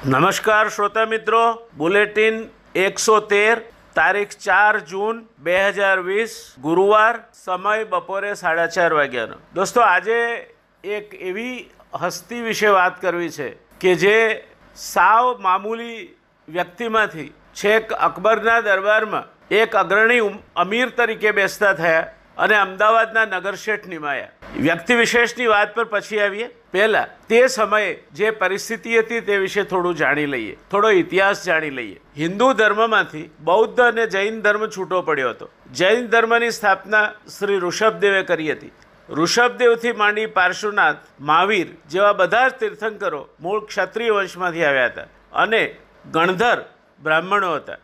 નમસ્કાર શ્રોતા મિત્રો, બુલેટિન એકસો તેર, તારીખ ચાર જૂન બે હજાર વીસ, ગુરુવાર, સમય બપોરે સાડા ચાર વાગ્યાનો. દોસ્તો, આજે એક એવી હસ્તી વિશે વાત કરવી છે કે જે સાવ મામૂલી વ્યક્તિમાંથી છેક અકબરના દરબારમાં એક અગ્રણી અમીર તરીકે બેસતા થયા અને અમદાવાદના નગરશેઠ નિમાયા વ્યક્તિ વિશેષની વાત પર પછી આવીએ. પહેલા, તે સમયે જે પરિસ્થિતિ હતી તે વિશે થોડું જાણી લઈએ. થોડો ઇતિહાસ જાણી લઈએ. હિન્દુ ધર્મમાંથી બૌદ્ધ અને જૈન ધર્મ છૂટો પડ્યો હતો. જૈન ધર્મની સ્થાપના શ્રી ઋષભદેવે કરી હતી. ઋષભદેવથી માંડી પાર્શ્વનાથ, મહાવીર જેવા બધા જ તીર્થંકરો મૂળ ક્ષત્રિય વંશમાંથી આવ્યા હતા. અને ગણધર બ્રાહ્મણો હતા.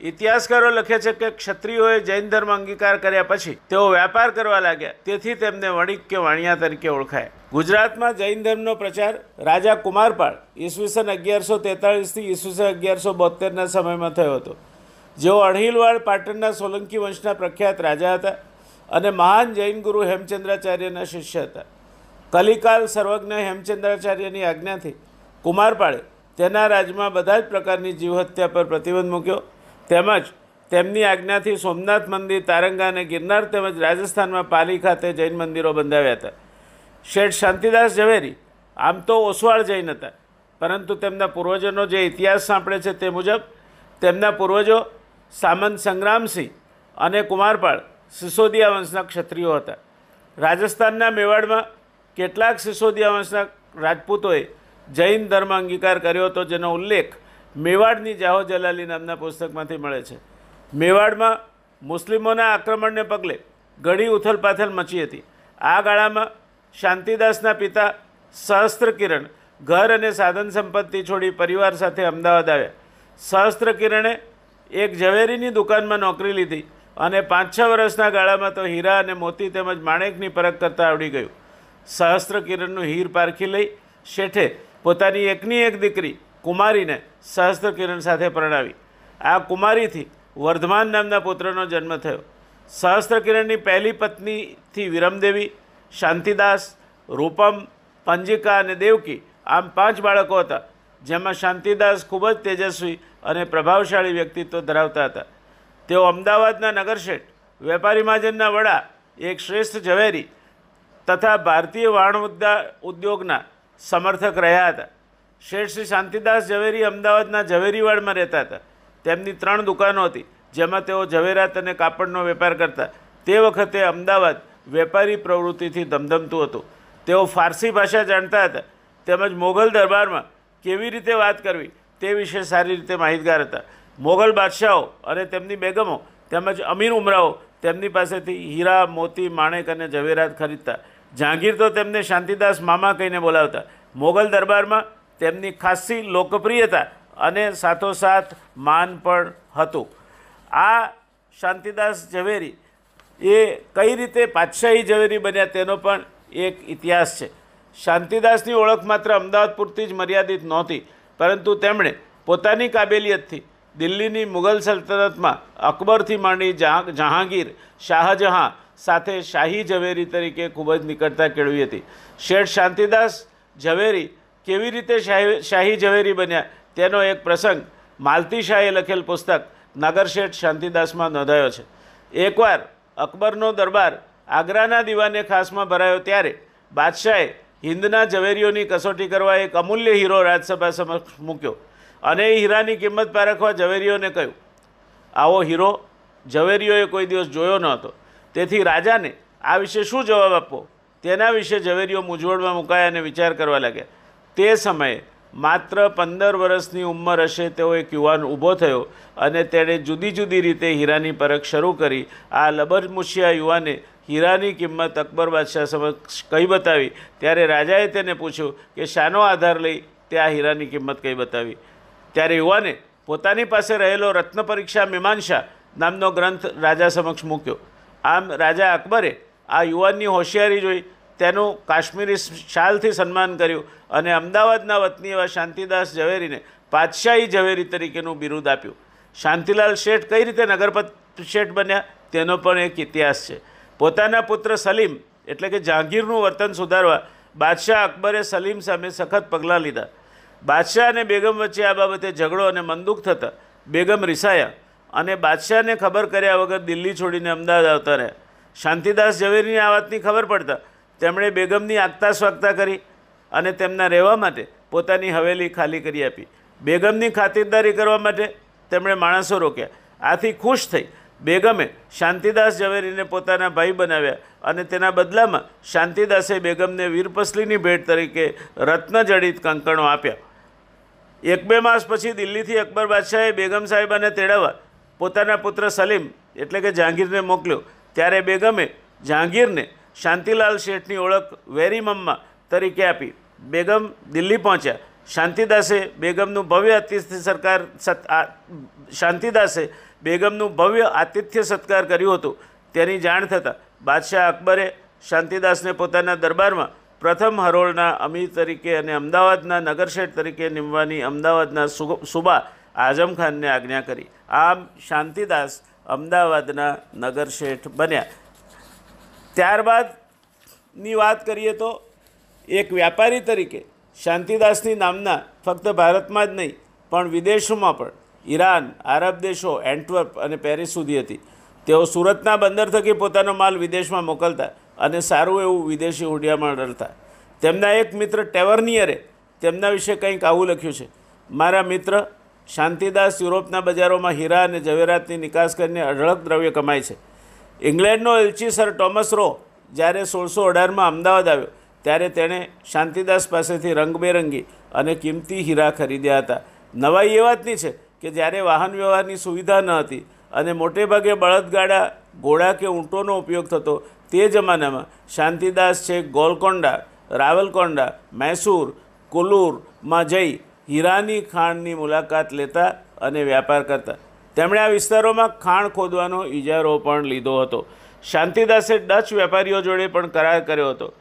ઇતિહાસકારો લખે છે કે ક્ષત્રિયોએ જૈન ધર્મ અંગીકાર કર્યા પછી તેઓ વેપાર કરવા લાગ્યા. તેથી તેમને વણિક કે વાણિયા તરીકે ઓળખાયા. ગુજરાતમાં જૈન ધર્મનો પ્રચાર રાજા કુમારપાળ ઈસવીસન અગિયારસો તેતાળીસથી ઈસવીસન અગિયારસો બોતેરના સમયમાં થયો હતો. જેઓ અણહિલવાડ પાટણના સોલંકી વંશના પ્રખ્યાત રાજા હતા અને મહાન જૈન ગુરુ હેમચંદ્રાચાર્યના શિષ્ય હતા. કલિકાલ સર્વજ્ઞ હેમચંદ્રાચાર્યની આજ્ઞાથી કુમારપાળે તેના રાજમાં બધા જ પ્રકારની જીવહત્યા પર પ્રતિબંધ મૂક્યો. તેમજ તેમની આજ્ઞાથી સોમનાથ મંદિર, તારંગા અને ગિરનાર તેમજ રાજસ્થાનમાં પાલી ખાતે જૈન મંદિરો બંધાવ્યા હતા. શેઠ શાંતિદાસ ઝવેરી આમ તો ઓસવાળ જૈન હતા, પરંતુ તેમના પૂર્વજોનો જે ઇતિહાસ સાંપડે છે તે મુજબ તેમના પૂર્વજો સામંત સંગ્રામસિંહ અને કુમારપાળ સિસોદિયા વંશના ક્ષત્રિયો હતા. રાજસ્થાનના મેવાડમાં કેટલાક સિસોદિયા વંશના રાજપૂતોએ જૈન ધર્મ અંગીકાર કર્યો હતો, જેનો ઉલ્લેખ મેવાડની જાહો જલાલી નામના પુસ્તકમાંથી મળે છે. મેવાડમાં મુસ્લિમોના આક્રમણને પગલે ઘણી ઉથલપાથલ મચી હતી. આ ગાળામાં શાંતિદાસના પિતા સહસ્ત્ર કિરણ ઘર અને સાધન સંપત્તિ છોડી પરિવાર સાથે અમદાવાદ આવ્યા. સહસ્ત્ર કિરણે એક ઝવેરીની દુકાનમાં નોકરી લીધી અને પાંચ છ વર્ષના ગાળામાં તો હીરા અને મોતી તેમજ માણેકની પરખ કરતાં આવડી ગયું. સહસ્ત્ર કિરણનું હીર પારખી લઈ શેઠે પોતાની એકની એક દીકરી કુમારીને સહસ્ત્ર કિરણ સાથે પરણાવી. આ કુમારીથી વર્ધમાન નામના પુત્રનો જન્મ થયો. સહસ્ત્ર કિરણની પહેલી પત્નીથી વિરમદેવી, શાંતિદાસ, રૂપમ, પંજિકા અને દેવકી આમ પાંચ બાળકો હતા, જેમાં શાંતિદાસ ખૂબ જ તેજસ્વી અને પ્રભાવશાળી વ્યક્તિત્વ ધરાવતા હતા. તેઓ અમદાવાદના નગરશેઠ, વેપારી મહાજનના વડા, એક શ્રેષ્ઠ ઝવેરી તથા ભારતીય વાણ ઉદ્યા ઉદ્યોગના સમર્થક રહ્યા હતા. શેઠ શ્રી શાંતિદાસ ઝવેરી અમદાવાદના ઝવેરીવાડમાં રહેતા હતા. તેમની ત્રણ દુકાનો હતી, જેમાં તેઓ ઝવેરાત અને કાપડનો વેપાર કરતા. તે વખતે અમદાવાદ વેપારી પ્રવૃત્તિથી ધમધમતું હતું. તેઓ ફારસી ભાષા જાણતા હતા. તેમજ મોગલ દરબારમાં કેવી રીતે વાત કરવી તે વિશે સારી રીતે માહિતગાર હતા. મોગલ બાદશાહો અને તેમની બેગમો તેમજ અમીર ઉમરાઓ તેમની પાસેથી હીરા, મોતી, માણેક અને ઝવેરાત ખરીદતા. જહાંગીર તો તેમને શાંતિદાસ મામા કહીને બોલાવતા. મોગલ દરબારમાં તેમની ખાસી લોકપ્રિયતા અને સાથોસાથ માન પણ હતું. આ શાંતિદાસ ઝવેરી એ કઈ રીતે પાતશાહી ઝવેરી બન્યા તેનો પણ એક ઇતિહાસ છે. શાંતિદાસની ઓળખ માત્ર અમદાવાદ પૂરતી જ મર્યાદિત નહોતી, પરંતુ તેમણે પોતાની કાબેલિયતથી દિલ્હીની મુઘલ સલ્તનતમાં અકબરથી માંડી જહાં, જહાંગીર, શાહજહાં સાથે શાહી ઝવેરી તરીકે ખૂબ જ નિકટતા કેળવી હતી. શેઠ શાંતિદાસ ઝવેરી કેવી રીતે શાહી ઝવેરી બન્યા? તેનો એક પ્રસંગ માલતી શાહે લખેલ પુસ્તક નગરશેઠ શાંતિદાસમાં નોંધાયો છે. એકવાર અકબરનો દરબાર આગ્રાના દીવાને ખાસમાં ભરાયો ત્યારે બાદશાહે હિન્દના ઝવેરીઓની કસોટી કરવા એક અમૂલ્ય હીરો રાજસભા સમક્ષ મૂક્યો અને એ હીરાની કિંમત પારખવા ઝવેરીઓને કહ્યું, આવો હીરો, ઝવેરીઓએ કોઈ દિવસ જોયો ન હતો તેથી રાજાને આ વિશે શું જવાબ આપવો? તેના વિશે ઝવેરીઓ મૂંઝવણમાં મુકાયા અને વિચાર કરવા લાગ્યા. તે સમયે માત્ર પંદર વર્ષની ઉંમર હશે તેવો એક યુવાન ઊભો થયો અને તેણે જુદી જુદી રીતે હીરાની પરખ શરૂ કરી. આ લબરમુશિયા યુવાને હીરાની કિંમત અકબર બાદશાહ સમક્ષ કઈ બતાવી? ત્યારે રાજાએ તેને પૂછ્યું કે, શાનો આધાર લઈ તે આ હીરાની કિંમત કઈ બતાવી? ત્યારે યુવાને, પોતાની પાસે રહેલો રત્ન પરીક્ષા મીમાંસા નામનો ગ્રંથ રાજા સમક્ષ મૂક્યો. આમ રાજા અકબરે આ યુવાનની હોશિયારી જોઈ તેનું કાશ્મીરી શાલથી સન્માન કર્યું. અને અમદાવાદના વતની એવા શાંતિદાસ ઝવેરીને પાતશાહી ઝવેરી તરીકેનું બિરુદ આપ્યું. શાંતિલાલ શેઠ કઈ રીતે નગરપત શેઠ બન્યા તેનો પણ એક ઇતિહાસ છે. પોતાના પુત્ર સલીમ, એટલે કે જહાંગીરનું વર્તન સુધારવા બાદશાહ અકબરે સલીમ સામે સખત પગલાં લીધા. બાદશાહ અને બેગમ વચ્ચે આ બાબતે ઝઘડો અને મંદુક થતાં બેગમ રિસાયા અને બાદશાહને ખબર કર્યા વગર દિલ્હી છોડીને અમદાવાદ આવતા રહ્યા. શાંતિદાસ ઝવેરીની આ વાતની ખબર પડતા તેમણે બેગમની આગતા સ્વાગતા કરી અને તેમના રહેવા માટે પોતાની હવેલી ખાલી કરી આપી. બેગમની ખાતિરદારી કરવા માટે તેમણે માણસો રોક્યા. આથી ખુશ થઈ બેગમે શાંતિદાસ ઝવેરીને પોતાના ભાઈ બનાવ્યા અને તેના બદલામાં શાંતિદાસે બેગમને વીરપસલીની ભેટ તરીકે રત્નજડિત કંકણો આપ્યા. એક બે માસ પછી દિલ્હીથી અકબર બાદશાહે બેગમ સાહેબાને તેડાવવા પોતાના પુત્ર સલીમ એટલે કે જહાંગીરને મોકલ્યો. ત્યારે બેગમે જહાંગીરને શાંતિલાલ શેઠની ઓળખ વેરી મમ્મા તરીકે આપી. બેગમ દિલ્હી પહોંચ્યા. શાંતિદાસે બેગમનું ભવ્ય આતિથ્ય સરકાર શાંતિદાસે બેગમનું ભવ્ય આતિથ્ય સત્કાર કર્યું હતું. તેની જાણ થતાં બાદશાહ અકબરે શાંતિદાસને પોતાના દરબારમાં પ્રથમ હરોળના અમીર તરીકે અને અમદાવાદના નગરશેઠ તરીકે નિમવાની અમદાવાદના સુબા આઝમ ખાનને આજ્ઞા કરી. આમ શાંતિદાસ અમદાવાદના નગરશેઠ બન્યા. ત્યારબાદની વાત કરીએ તો એક વ્યાપારી તરીકે, શાંતિદાસની નામના ફક્ત ભારતમાં જ નહીં, પણ વિદેશોમાં પણ, ઈરાન, આરબ દેશો, એન્ટવર્પ અને પેરિસ સુધી હતી. તેઓ સુરતના બંદર થકી પોતાનો માલ વિદેશમાં મોકલતા અને સારું એવું વિદેશી હુંડિયામણ રડતા. તેમના એક મિત્ર ટેવર્નિયરે તેમના વિશે કંઈક આવું લખ્યું છે. મારા મિત્ર, શાંતિદાસ યુરોપના બજારોમાં હીરા અને ઝવેરાતની નિકાસ કરીને અઢળક દ્રવ્ય કમાય છે. ઇંગ્લેન્ડનો એલચી સર ટોમસ રો જ્યારે સોળસો અઢારમાં અમદાવાદ આવ્યો ત્યારે તેણે શાંતિદાસ પાસેથી રંગબેરંગી અને કિંમતી હીરા ખરીદ્યા હતા. નવાઈ એ વાતની છે કે જ્યારે વાહન વ્યવહારની સુવિધા ન હતી અને મોટે ભાગે બળદગાડા, ઘોડા કે ઊંટોનો ઉપયોગ થતો, તે જમાનામાં શાંતિદાસ છે ગોલકોંડા, રાવલકોંડા, મૈસૂર કુલુરમાં જઈ હીરાની ખાણની મુલાકાત લેતા અને વ્યાપાર કરતા. તેમણે આ વિસ્તારોમાં ખાણ ખોદવાનો ઇજારો પણ લીધો હતો. શાંતિદાસે ડચ વેપારીઓ જોડે પણ કરાર કર્યો હતો.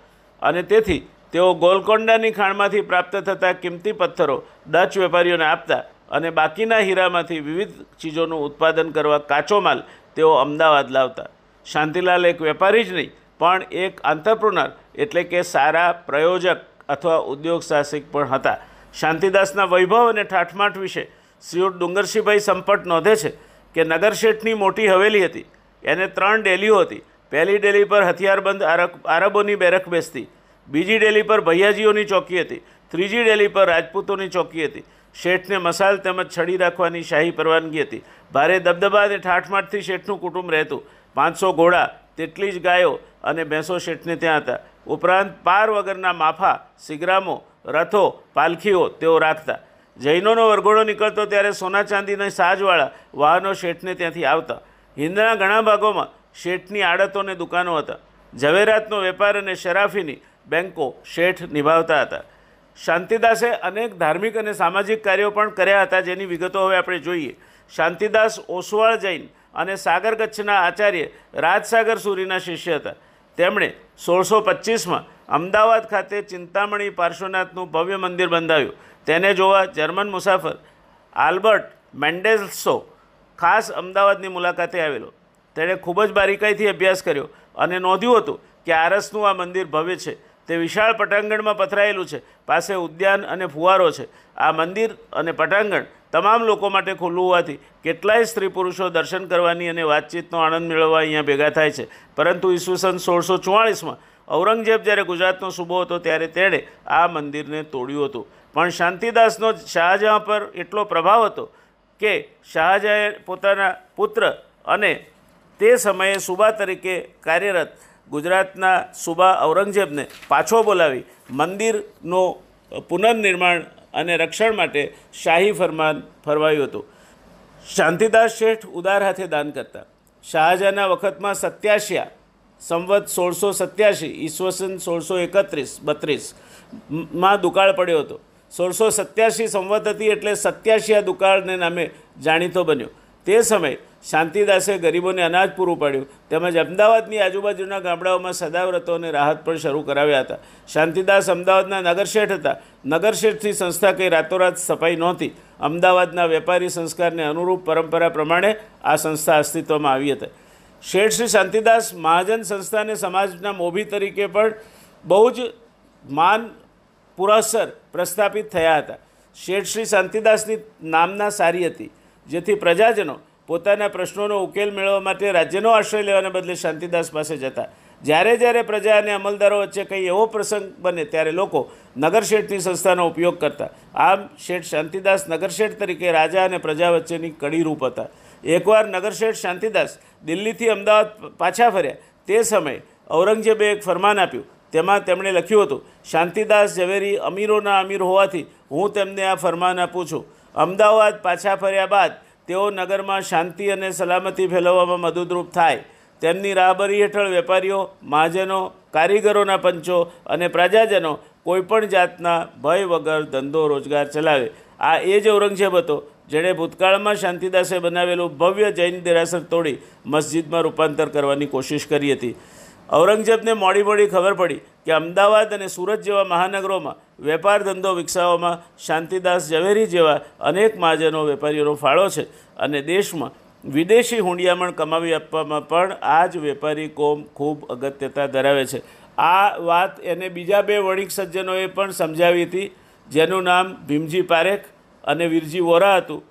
અને તેથી તેઓ ગોલકોંડાની ખાણમાંથી પ્રાપ્ત થતા કિંમતી પથ્થરો ડચ વેપારીઓને આપતા અને બાકીના હીરામાંથી વિવિધ ચીજોનું ઉત્પાદન કરવા કાચો માલ તેઓ અમદાવાદ લાવતા. શાંતિલાલ એક વેપારી જ નહીં, પણ એક આંતરપ્રુનર એટલે કે સારા પ્રયોજક અથવા ઉદ્યોગ સાહસિક પણ હતા. શાંતિદાસના વૈભવ અને ઠાઠમાઠ વિશે શ્રીયુત ડુંગરશીભાઈ સંપટ નોંધે છે કે નગરશેઠની મોટી હવેલી હતી. એને ત્રણ ડેલીઓ હતી. પહેલી ડેલી પર હથિયારબંધ આરબ આરબોની બેરક બેસતી. બીજી ડેલી પર ભૈયાજીઓની ચોકી હતી. ત્રીજી ડેલી પર રાજપૂતોની ચોકી હતી. શેઠને મસાલ તેમજ છડી રાખવાની શાહી પરવાનગી હતી. ભારે દબદબા અને ઠાઠમાઠથી શેઠનું કુટુંબ રહેતું. પાંચસો ઘોડા, તેટલી જ ગાયો અને ભેંસો શેઠને ત્યાં હતા. ઉપરાંત પાર વગરના માફા, સિગ્રામો, રથો, પાલખીઓ તેઓ રાખતા. જૈનોનો વરઘોડો નીકળતો ત્યારે સોના ચાંદીના સાજવાળા વાહનો શેઠને ત્યાંથી આવતા. હિન્દના ઘણા ભાગોમાં શેઠની આડતોને દુકાનો હતા. ઝવેરાતનો વેપાર અને શરાફીની બેન્કો શેઠ નિભાવતા હતા. શાંતિદાસે અનેક ધાર્મિક અને સામાજિક કાર્યો પણ કર્યા હતા જેની વિગતો હવે આપણે જોઈએ. શાંતિદાસ ઓસવાળ જૈન અને સાગર કચ્છના આચાર્ય રાજસાગર સૂરીના શિષ્ય હતા. તેમણે સોળસો પચીસમાં અમદાવાદ ખાતે ચિંતામણી પાર્શ્વનાથનું ભવ્ય મંદિર બંધાવ્યું. તેને જોવા જર્મન મુસાફર આલ્બર્ટ મેન્ડેલ્સો ખાસ અમદાવાદની મુલાકાતે આવેલો. તેણે ખૂબ જ બારીકાઈથી અભ્યાસ કર્યો અને નોંધ્યું હતું કે આરસનું આ મંદિર ભવ્ય છે. તે વિશાળ પટાંગણમાં પથરાયેલું છે. પાસે ઉદ્યાન અને ફુવારો છે. આ મંદિર અને પટાંગણ તમામ લોકો માટે ખુલ્લું હોવાથી કેટલાય સ્ત્રી પુરુષો દર્શન કરવાની અને વાતચીતનો આનંદ મેળવવા અહીંયા ભેગા થાય છે. પરંતુ ઈસવીસન સોળસો ચુવાળીસમાં ઔરંગઝેબ જ્યારે ગુજરાતનો સૂબો હતો ત્યારે તેણે આ મંદિરને તોડ્યું હતું. પણ શાંતિદાસનો શાહજહાં પર એટલો પ્રભાવ હતો કે શાહજહાંએ પોતાના પુત્ર અને તે સમયે સુબા તરીકે કાર્યરત ગુજરાતના સુબા ઔરંગઝેબને પાછો બોલાવી મંદિરનો પુનર્નિર્માણ અને રક્ષણ માટે શાહી ફરમાન ફરવાયું હતું. શાંતિદાસ શેઠ ઉદાર હાથે દાન કરતા. શાહજહાના વખતમાં સત્યાશિયા સંવત સોળસો સત્યાશી, ઈસવસન સોળસો એકત્રીસ, બત્રીસમાં દુકાળ પડ્યો હતો. સોળસો સત્યાશી સંવત હતી એટલે સત્યાશિયા દુકાળને નામે જાણીતો બન્યો. તે સમયે શાંતિદાસે ગરીબોને અનાજ પૂરું પાડ્યું. તેમજ અમદાવાદની આજુબાજુના ગામડાઓમાં સદાવ્રતોને રાહત પણ શરૂ કરાવ્યા હતા. શાંતિદાસ અમદાવાદના નગરશેઠ હતા. નગરશેઠથી સંસ્થા કંઈ રાતોરાત સફાઈ નહોતી. અમદાવાદના વેપારી સંસ્કારને અનુરૂપ પરંપરા પ્રમાણે આ સંસ્થા અસ્તિત્વમાં આવી હતી. શેઠ શ્રી શાંતિદાસ મહાજન સંસ્થાને સમાજના મોભી તરીકે પણ બહુ જ માન પુરસ્સર પ્રસ્થાપિત થયા હતા. શેઠ શ્રી શાંતિદાસની નામના સારી હતી. જેથી પ્રજાજનો પોતાના પ્રશ્નોનો ઉકેલ મેળવવા માટે રાજ્યનો આશ્રય લેવાને બદલે શાંતિદાસ પાસે જતા. જ્યારે જ્યારે પ્રજા અને અમલદારો વચ્ચે કંઈ એવો પ્રસંગ બને ત્યારે લોકો નગરશેઠની સંસ્થાનો ઉપયોગ કરતા. આમ શેઠ શાંતિદાસ નગરશેઠ તરીકે રાજા અને પ્રજા વચ્ચેની કડીરૂપ હતા. એકવાર નગરશેઠ શાંતિદાસ દિલ્હીથી અમદાવાદ પાછા ફર્યા. તે સમયે ઔરંગઝેબે એક ફરમાન આપ્યું. તેમાં તેમણે લખ્યું હતું, શાંતિદાસ ઝવેરી અમીરોના અમીર હોવાથી હું તેમને આ ફરમાન આપું છું. અમદાવાદ પાછા ફર્યા બાદ તેઓ નગરમાં શાંતિ અને સલામતી ફેલાવવામાં મદદરૂપ થાય. તેમની રાહબરી હેઠળ વેપારીઓ, મહાજનો, કારીગરોના પંચો અને પ્રજાજનો કોઈપણ જાતના ભય વગર ધંધો રોજગાર ચલાવે. આ એ જ ઔરંગઝેબ હતો જેણે ભૂતકાળમાં શાંતિદાસે બનાવેલું ભવ્ય જૈન દેરાસર તોડી મસ્જિદમાં રૂપાંતર કરવાની કોશિશ કરી હતી. ઔરંગઝેબને મોડી મોડી ખબર પડી કે અમદાવાદ અને સુરત જેવા મહાનગરોમાં વેપાર ધંધો વિકસાવવામાં શાંતિદાસ ઝવેરી જેવા અનેક મહાજનો વેપારીઓનો ફાળો છે અને દેશમાં વિદેશી હુંડિયામણ કમાવી આપવામાં પણ આ જ વેપારી કોમ ખૂબ અગત્યતા ધરાવે છે. આ વાત એને બીજા બે વણિક સજ્જનોએ પણ સમજાવી હતી, જેનું નામ ભીમજી પારેખ અને વીરજી વોરા હતું.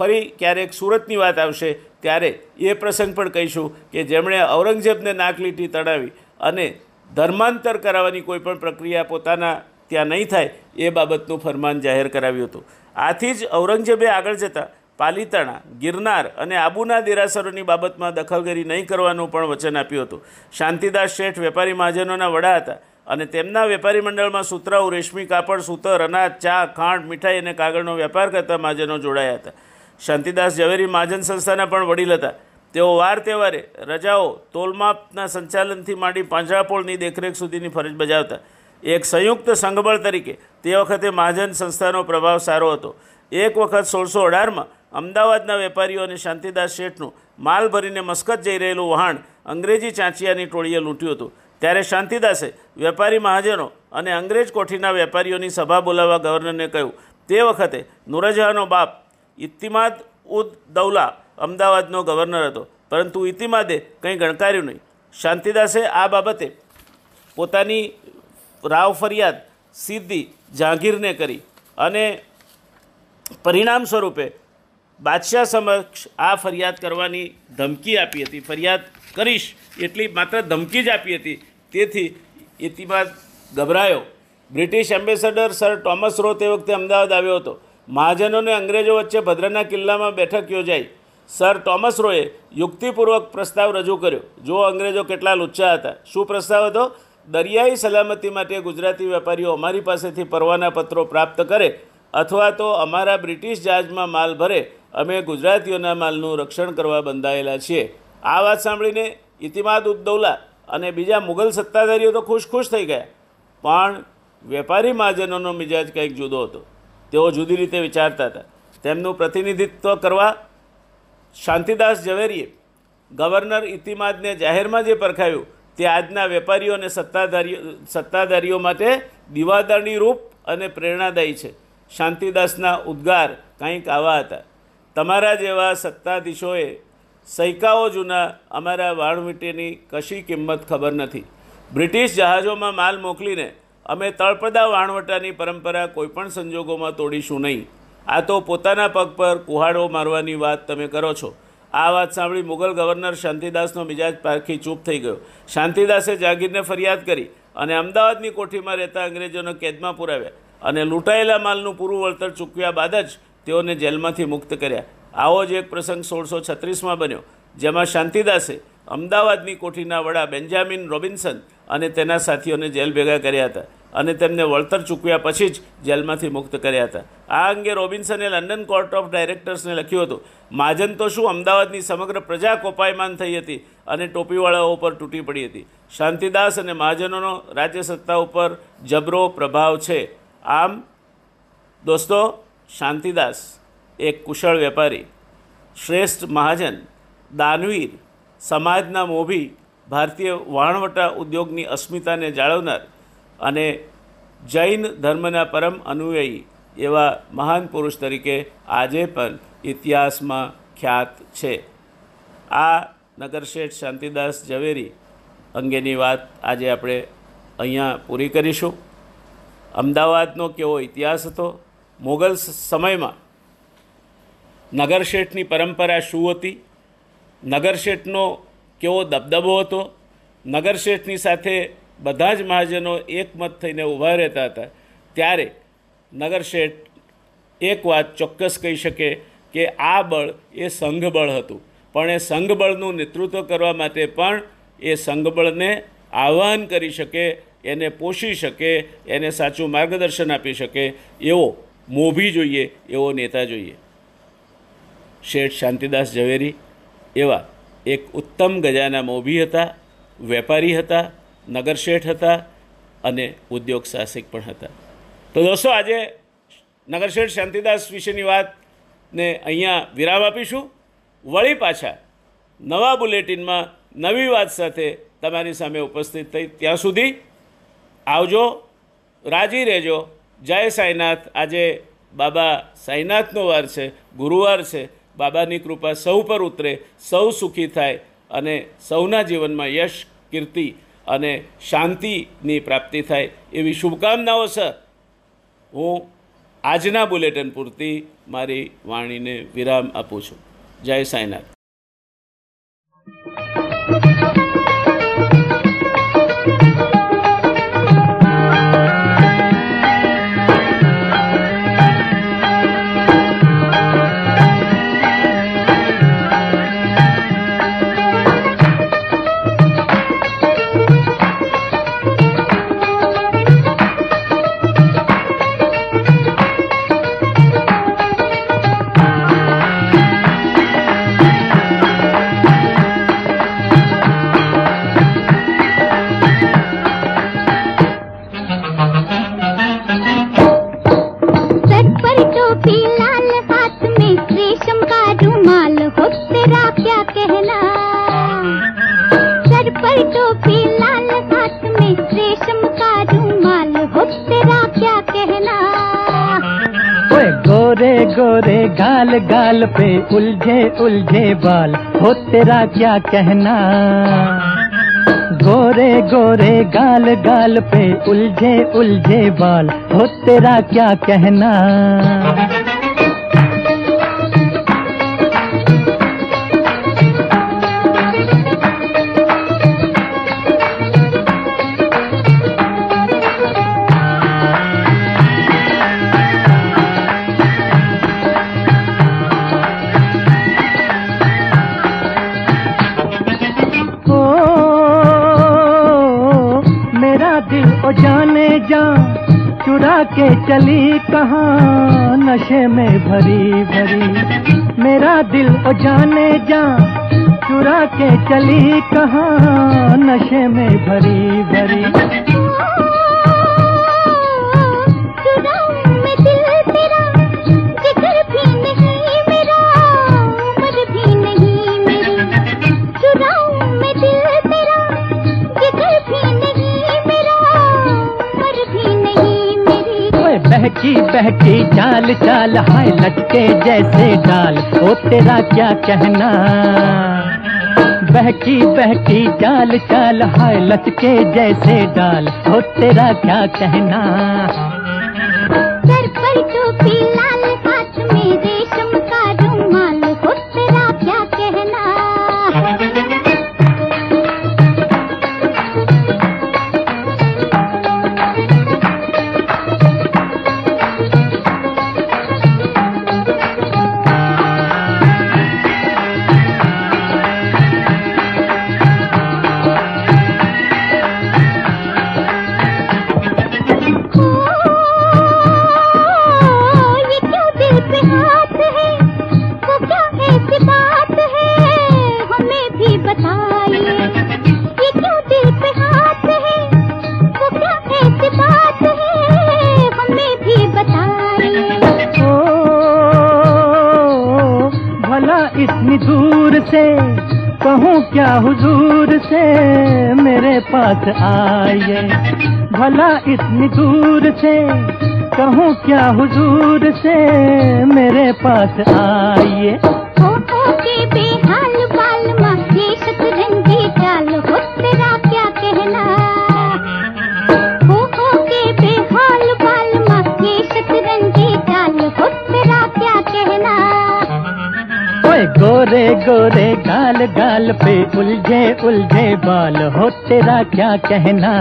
ફરી ક્યારેક સુરતની વાત આવશે, ત્યારે એ પ્રસંગ પણ કહીશું કે જેમણે ઔરંગઝેબને નાકલીટી તણાવી અને ધર્માંતર કરાવવાની કોઈ પણ પ્રક્રિયા પોતાના ત્યાં નહીં થાય, એ બાબતનું ફરમાન જાહેર કરાવ્યું હતું. આથી જ ઔરંગઝેબે આગળ જતાં પાલીતાણા, ગિરનાર અને આબુના દેરાસરોની બાબતમાં દખલગીરી નહીં કરવાનું પણ વચન આપ્યું હતું. શાંતિદાસ શેઠ વેપારી મહાજનોના વડા હતા અને તેમના વેપારી મંડળમાં સુતરાઉ, રેશમી કાપડ, સૂતર, અનાજ, ચા, ખાંડ, મીઠાઈ અને કાગળનો વેપાર કરતા મહાજનો જોડાયા હતા. શાંતિદાસ ઝવેરી મહાજન સંસ્થાના પણ વડીલ હતા. તેઓ વાર તહેવારે રજાઓ તોલમાપના સંચાલનથી માંડી પાંજરાપોળની દેખરેખ સુધીની ફરજ બજાવતા. એક સંયુક્ત સંઘબળ તરીકે તે વખતે મહાજન સંસ્થાનો પ્રભાવ સારો હતો. એક વખત સોળસો અઢારમાં અમદાવાદના વેપારીઓ અને શાંતિદાસ શેઠનું માલ ભરીને મસ્કત જઈ રહેલું વહાણ અંગ્રેજી ચાંચિયાની ટોળીએ લૂંટ્યું હતું. ત્યારે શાંતિદાસે વેપારી મહાજનો અને અંગ્રેજ કોઠીના વેપારીઓની સભા બોલાવવા ગવર્નરને કહ્યું, તે વખતે નૂરજહાંનો બાપ ઇત્તિમાદ ઉદ દૌલા અમદાવાદનો ગવર્નર હતો. પરંતુ ઇતિમાદે કંઈ ગણકાર્યું નહીં. શાંતિદાસે આ બાબતે પોતાની રાવ ફરિયાદ સીધી જહાંગીરને કરી અને પરિણામ સ્વરૂપે બાદશાહ સમક્ષ આ ફરિયાદ કરવાની ધમકી આપી હતી. ફરિયાદ કરીશ એટલી માત્ર ધમકી જ આપી હતી. તેથી Itimad ગભરાયો. British ambassador sir Thomas Roe તે વખતે અમદાવાદ આવ્યો હતો. મહાજનોને અંગ્રેજો વચ્ચે ભદ્રના કિલ્લામાં બેઠક યોજાઈ. સર ટોમસ રોએ યુક્તિપૂર્વક પ્રસ્તાવ રજૂ કર્યો. જો અંગ્રેજો કેટલા લુચ્છા હતા. શું પ્રસ્તાવ હતો? દરિયાઈ સલામતી માટે ગુજરાતી વેપારીઓ અમારી પાસેથી પરવાના પત્રો પ્રાપ્ત કરે અથવા તો અમારા બ્રિટિશ જહાજમાં માલ ભરે. અમે ગુજરાતીઓના માલનું રક્ષણ કરવા બંધાયેલા છીએ. આ વાત સાંભળીને ઇતિમાદ ઉદ્દૌલા અને બીજા મુઘલ સત્તાધારીઓ તો ખુશ ખુશ થઈ ગયા. પણ વેપારી મહાજનોનો મિજાજ કંઈક જુદો હતો. તેઓ જુદી રીતે વિચારતા હતા. તેમનું પ્રતિનિધિત્વ કરવા શાંતિદાસ ઝવેરીએ ગવર્નર ઇતિમાદને જાહેરમાં જે પરખાવ્યું તે આજના વેપારીઓ અને સત્તાધારીઓ સત્તાધારીઓ માટે દિવાદારની રૂપ અને પ્રેરણાદાયી છે. શાંતિદાસના ઉદ્ગાર કંઈક આવા હતા. તમારા જેવા સત્તાધીશોએ સૈકાઓ જૂના અમારા વાણવીટીની કશી કિંમત ખબર નથી. બ્રિટિશ જહાજોમાં માલ મોકલીને અમે તળપદા વાણવટાની પરંપરા કોઈપણ સંજોગોમાં તોડીશું નહીં. આ તો પોતાના પગ પર કુહાડો મારવાની વાત તમે કરો છો. આ વાત સાંભળી મુગલ ગવર્નર શાંતિદાસનો મિજાજ પારખી ચૂપ થઈ ગયો. શાંતિદાસે જાગીરને ફરિયાદ કરી અને અમદાવાદની કોઠીમાં રહેતા અંગ્રેજોને કેદમાં પુરાવ્યા અને લૂંટાયેલા માલનું પૂરું વળતર ચૂકવ્યા બાદ જ તેઓને જેલમાંથી મુક્ત કર્યા. આવો જ એક પ્રસંગ સોળસો છત્રીસમાં બન્યો, જેમાં શાંતિદાસે અમદાવાદની કોઠીના વડા બેન્જામિન રોબિન્સન અને તેના સાથીઓને જેલ ભેગા કર્યા હતા. અને તેમને વળતર ચૂકવ્યા પછી જ જેલમાંથી મુક્ત કર્યા હતા. આ અંગે રોબિન્સને લંડન કોર્ટ ઓફ ડાયરેક્ટર્સને લખ્યું હતું મહાજન તો શું અમદાવાદની સમગ્ર પ્રજા કોપાયમાન થઈ હતી અને ટોપીવાળાઓ ઉપર તૂટી પડી હતી. શાંતિદાસ અને મહાજનોનો રાજ્ય સત્તા ઉપર જબરો પ્રભાવ છે. આમ, દોસ્તો, શાંતિદાસ, એક કુશળ વેપારી, શ્રેષ્ઠ મહાજન, દાનવીર, સમાજના મોભી, ભારતીય વહાણવટા ઉદ્યોગની અસ્મિતાને જાળવનાર અને જૈન ધર્મના પરમ અનુયાયી એવા મહાન પુરુષ તરીકે આજે પણ ઇતિહાસમાં ખ્યાત છે. આ નગરશેઠ શાંતિદાસ ઝવેરી અંગેની વાત આજે આપણે અહીંયા પૂરી કરીશું. અમદાવાદનો કેવો ઇતિહાસ હતો? મોગલ સમયમાં નગરશેઠની પરંપરા શું હતી? નગરશેઠનો કેવો દબદબો હતો? નગરશેઠની સાથે બધા જ મહાજનો એકમત થઈને ઊભા રહેતા હતા. ત્યારે નગરશેઠ એક વાત ચોક્કસ કહી શકે કે આ બળ એ સંઘબળ હતું. પણ એ સંઘબળનું નેતૃત્વ કરવા માટે પણ એ સંઘબળને આહ્વાન કરી શકે, એને પોષી શકે, એને સાચું માર્ગદર્શન આપી શકે એવો મોભી જોઈએ, એવો નેતા જોઈએ. શેઠ શાંતિદાસ ઝવેરી એવા એક ઉત્તમ ગજાના મોભી હતા, વેપારી હતા નગરશેઠ હતા અને ઉદ્યોગ સાહસિક પણ હતા. તો દોસ્તો, આજે નગરશેઠ શાંતિદાસ વિશેની વાતને અહીંયા વિરામ આપીશું. વળી પાછા નવા બુલેટિનમાં નવી વાત સાથે તમારી સામે ઉપસ્થિત થઈ. ત્યાં સુધી આવજો, રાજી રહેજો. જય સાંઈનાથ. આજે બાબા સાંઈનાથનો વાર છે, ગુરુવાર છે. બાબાની કૃપા સૌ પર ઉતરે, સૌ સુખી થાય અને સૌના જીવનમાં યશ, કીર્તિ અને શાંતિની પ્રાપ્તિ થાય એવી શુભકામનાઓ સર હું આજના બુલેટિન પૂરતી મારી વાણીને વિરામ આપું છું. જય સાંઈનાથ. उलझे बाल, हो तेरा क्या कहना? गोरे गोरे गाल गाल पे उलझे उलझे बाल, हो तेरा क्या कहना? के चली कहाँ, नशे में भरी भरी। मेरा दिल ओ जाने जा, चुरा के चली कहाँ, नशे में भरी भरी। बहकी चाल चाल, हाय लटके जैसे डाल। ओ तेरा क्या कहना? बहकी बहकी चाल चाल, हाय लटके जैसे डाल। ओ तेरा क्या कहना? सर पर टोपी हुजूर से मेरे पास आइए भला इतनी दूर से कहूँ क्या हुजूर से मेरे पास आइए गोरे गोरे गाल गाल पे उलझे उलझे बाल हो तेरा क्या कहना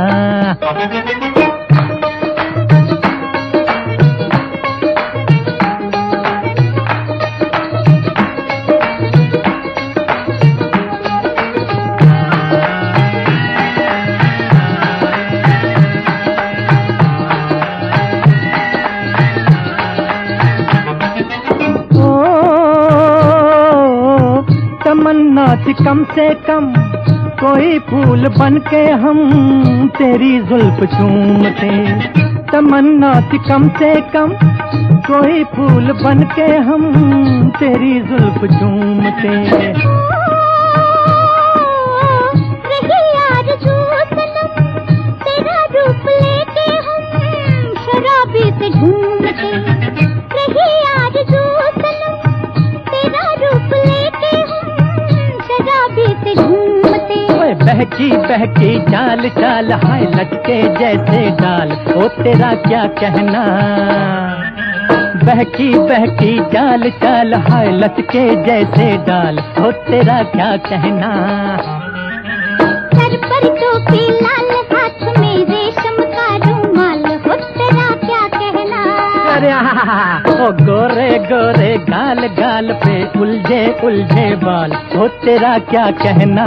कम से कम कोई फूल बन के हम तेरी जुल्फ चूमते। तमन्ना थी कम से कम कोई फूल बन के हम तेरी जुल्फ चूमते। बहकी चाल चाल हाय लटके जैसे डाल। ओ तेरा क्या कहना? बहकी बहकी चाल चाल हाय लटके जैसे डाल। ओ तेरा क्या कहना? सर पर टोपी लाल हाथ में रेशम का रुमाल। हो तेरा क्या कहना? अरे ओ गोरे गोरे गाल गाल पे उलझे उलझे बाल। ओ तेरा क्या कहना?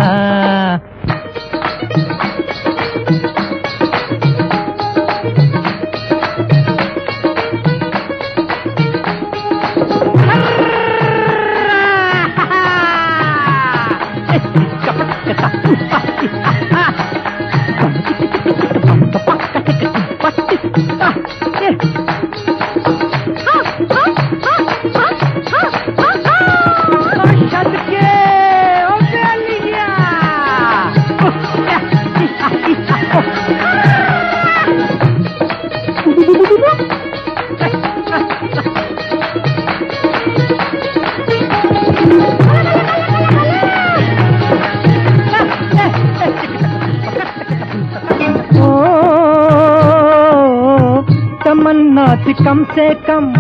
से कम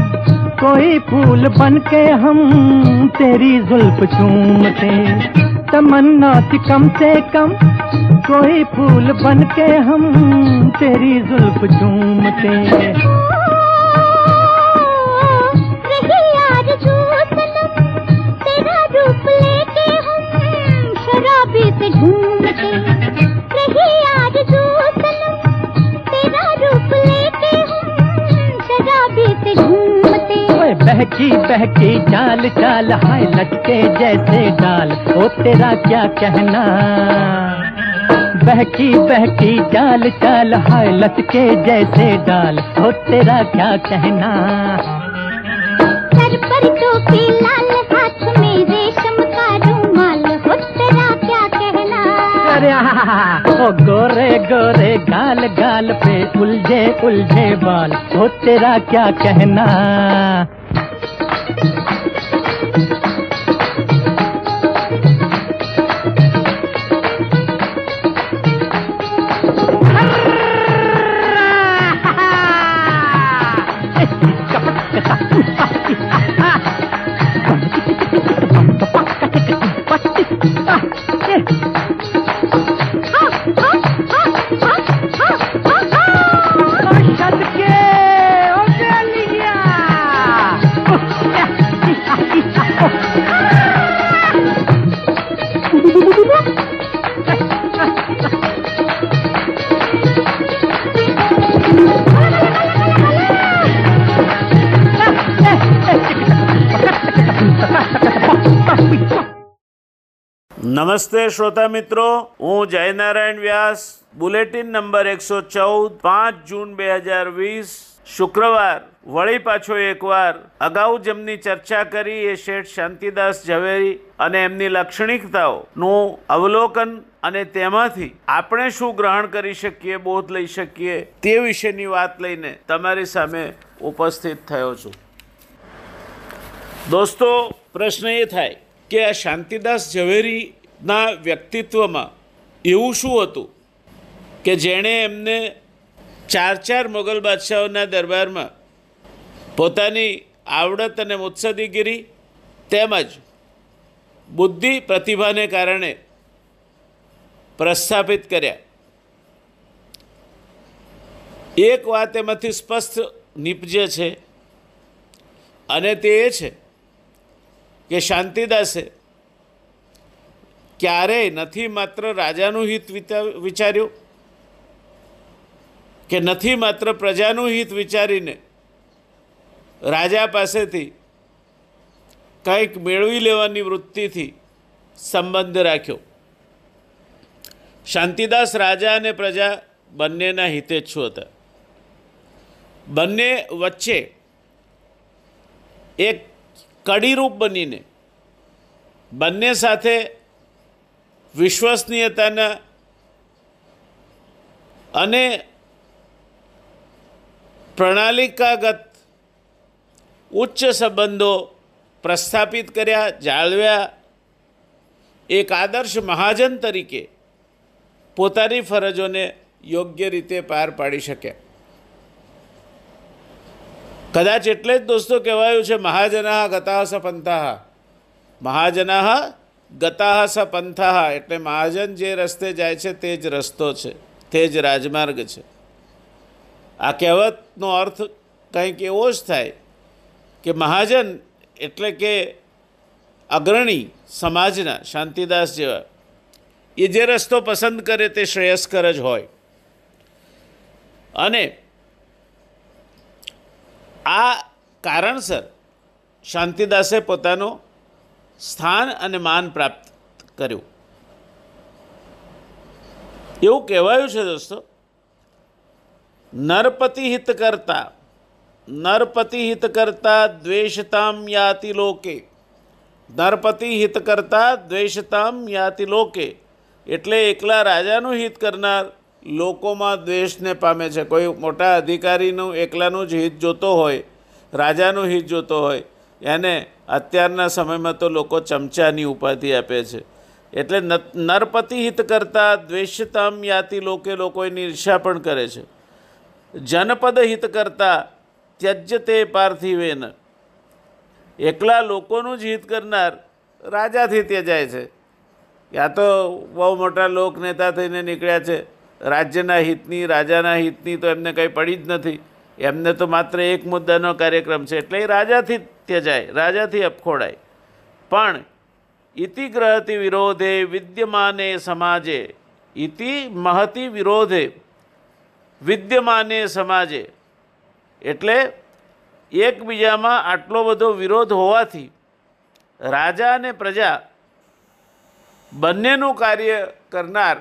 कोई फूल बन के हम तेरी जुल्फ चूमते। तमन्ना थी कम से कम कोई फूल बन के हम तेरी जुल्फ चूमते। बहकी चाल चाल हाय लटके जैसे डाल। ओ तेरा क्या कहना? बहकी बहकी चाल चाल हाय लटके जैसे डाल। ओ तेरा क्या कहना? सर पर टोपी लाल हाथ में रेशम का रुमाल। हो तेरा क्या कहना? अरे ओ गोरे गोरे गाल गाल पे उलझे उलझे बाल। ओ तेरा क्या कहना? નમસ્તે શ્રોતા મિત્રો, હું જયનારાયણ વ્યાસ. બુલેટિન નંબર એકસો ચૌદ, પાંચ જૂન બે હજાર વીસ, શુક્રવાર. વળી પાછો એકવાર. અગાઉ જેમની ચર્ચા કરી એ શેઠ શાંતિદાસ ઝવેરી અને એમની લાક્ષણિકતાઓનું અવલોકન અને તેમાંથી આપણે શું ગ્રહણ કરી શકીએ, બોધ લઈ શકીએ તે વિશેની વાત લઈને તમારી સામે ઉપસ્થિત થયો છું. દોસ્તો, પ્રશ્ન એ થાય કે આ શાંતિદાસ ઝવેરીના વ્યક્તિત્વમાં એવું શું હતું કે જેણે એમને ચાર ચાર મોગલ બાદશાહોના દરબારમાં પોતાની આવડત અને મુત્સદીગીરી તેમજ બુદ્ધિ પ્રતિભાને કારણે પ્રસ્થાપિત કર્યા. એક વાત એમાંથી સ્પષ્ટ નીપજે છે અને તે એ છે કે શાંતિદાસે ક્યારેય નથી માત્ર રાજાનું હિત વિચાર્યું? કે નથી માત્ર પ્રજાનું હિત વિચારીને રાજા પાસેથી કંઈક મેળવી લેવાની વૃત્તિથી સંબંધ રાખ્યો? શાંતિદાસ રાજા અને પ્રજા બંનેના હિતેચ્છુ હતા? બંને વચ્ચે એક કડીરૂપ બનીને બંને સાથે વિશ્વસનીયતાના અને પ્રણાલિકાગત ઉચ્ચ સંબંધો પ્રસ્થાપિત કર્યા, જાળવ્યા. એક આદર્શ મહાજન તરીકે પોતાની ફરજોને યોગ્ય રીતે પાર પાડી શક્યા. કદાચ એટલે જ દોસ્તો કહેવાયું છે, મહાજના ગતા સપંતા મહાજના ગતાહ સ પંથાહ એટલે મહાજન જે રસ્તે જાય છે તે જ રસ્તો છે, તે જ રાજમાર્ગ છે. આ કહેવતનો અર્થ કંઈક એવો જ થાય કે મહાજન એટલે કે અગ્રણી સમાજના, શાંતિદાસ જેવા, એ જે રસ્તો પસંદ કરે તે શ્રેયસ્કર જ હોય. અને આ કારણસર શાંતિદાસે પોતાનું સ્થાન અને માન પ્રાપ્ત કર્યું. એવું કહેવાયું છે દોસ્તો, નરપતિ હિત કરતા, નરપતિ હિત કરતા દ્વેષતામ યાતિ લોકે. નરપતિ હિત કરતા દ્વેષતામ યાતિ લોકે. એટલે એકલા રાજાનું હિત કરનાર લોકોમાં દ્વેષને પામે છે. કોઈ મોટા અધિકારીનું એકલાનું જ હિત જોતો હોય, રાજાનું હિત જોતો હોય, એને અત્યારના સમયમાં તો લોકો ચમચાની ઉપાધિ આપે છે. એટલે નરપતિ હિત કરતાં દ્વેષતામ યાતિ લોકે લોકો એની ઈર્ષા પણ કરે છે. જનપદ હિત કરતાં ત્યજ્ય તે પાર્થિવેન. એકલા લોકોનું જ હિત કરનાર રાજાથી ત્યજાય છે. યા તો બહુ મોટા લોક નેતા થઈને નીકળ્યા છે. રાજ્યના હિતની, રાજાના હિતની તો એમને કંઈ પડી જ નથી. એમને તો માત્ર એક મુદ્દાનો કાર્યક્રમ છે. એટલે એ રાજાથી ત્યજાય, રાજાથી અપખોડાય. પણ ઇતિગ્રહથી વિરોધે વિદ્યમાને સમાજે, ઇતિ મહતી વિરોધે વિદ્યમાને સમાજે. એટલે એકબીજામાં આટલો બધો વિરોધ હોવાથી રાજા અને પ્રજા બંનેનું કાર્ય કરનાર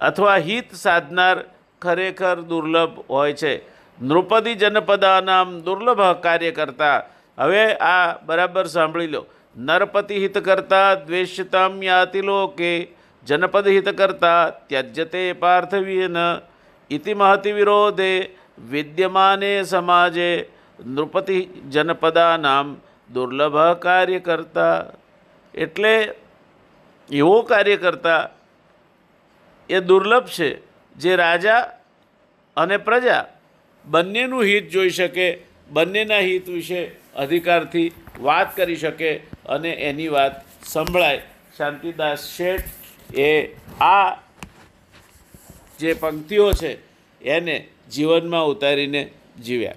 અથવા હિત સાધનાર ખરેખર દુર્લભ હોય છે. નૃપદી જનપદાનામ દુર્લભ કાર્ય કરતા હવે આ બરાબર સાંભળી લો. નરપતિ હિત કરતા દ્વેષતામ યાતિ લોકે. જનપદ હિત કરતા ત્યજ્યતે પાર્થવીન ઇતિ મહતિ વિરોધે વિદ્યમાને સમાજે. નૃપતિ જનપદાનામ દુર્લભ કાર્ય કરતા એટલે એવો કાર્ય કરતા એ દુર્લભ છે. જે રાજા અને પ્રજા બંનેનું હિત જોઈ શકે, બંનેના હિત વિશે અધિકારથી વાત કરી શકે અને એની વાત સંભળાય. શાંતિદાસ શેઠ એ આ જે પંક્તિઓ છે એને જીવનમાં ઉતારીને જીવ્યા.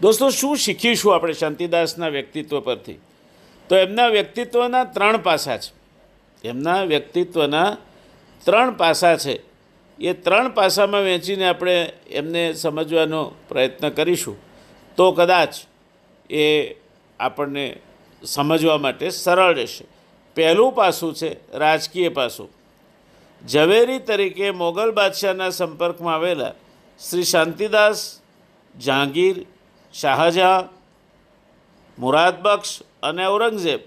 દોસ્તો, શું શીખીશું આપણે શાંતિદાસના વ્યક્તિત્વ પરથી? તો એમના વ્યક્તિત્વના ત્રણ પાસા છે. એમના વ્યક્તિત્વના ત્રણ પાસા છે. એ ત્રણ પાસામાં વહેંચીને આપણે એમને સમજવાનો પ્રયત્ન કરીશું. તો કદાચ એ આપણને સમજવા માટે સરળ રહેશે. પહેલું પાસું છે રાજકીય પાસું. ઝવેરી તરીકે મોગલ બાદશાહના સંપર્કમાં આવેલા શ્રી શાંતિદાસ, જહાંગીર, શાહજહાં મુરાદબક્ષ અને ઔરંગઝેબ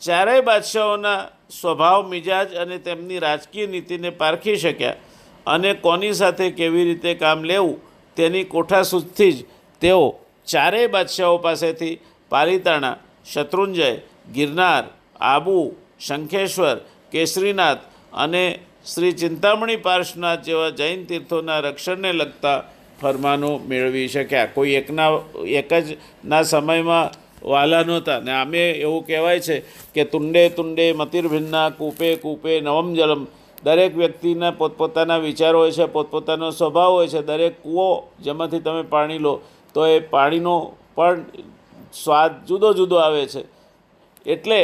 ચારેય બાદશાહોના સ્વભાવ, મિજાજ અને તેમની રાજકીય નીતિને પારખી શક્યા. અને કોની સાથે કેવી રીતે કામ લેવું તેની કોઠાસૂઝથી જ તેઓ ચારેય બાદશાહો પાસેથી પાલિતાણા, શત્રુંજય, ગિરનાર, આબુ, શંખેશ્વર, કેસરીનાથ અને શ્રી ચિંતામણી પાર્શ્વનાથ જેવા જૈન તીર્થોના રક્ષણને લગતા ફરમાનો મેળવી શક્યા. કોઈ એકના, એક જ ના સમયમાં વાલા નહોતા. ને આમે એવું કહેવાય છે કે તુંડે તુંડે મતિર્ભિન્ના કૂપે કૂપે નવમ જલમ દરેક વ્યક્તિના પોતપોતાના વિચારો હોય છે, પોતપોતાનો સ્વભાવ હોય છે, દરેક કૂવો જેમાંથી તમે પાણી લો, તો એ પાણીનો પણ સ્વાદ જુદો જુદો આવે છે. એટલે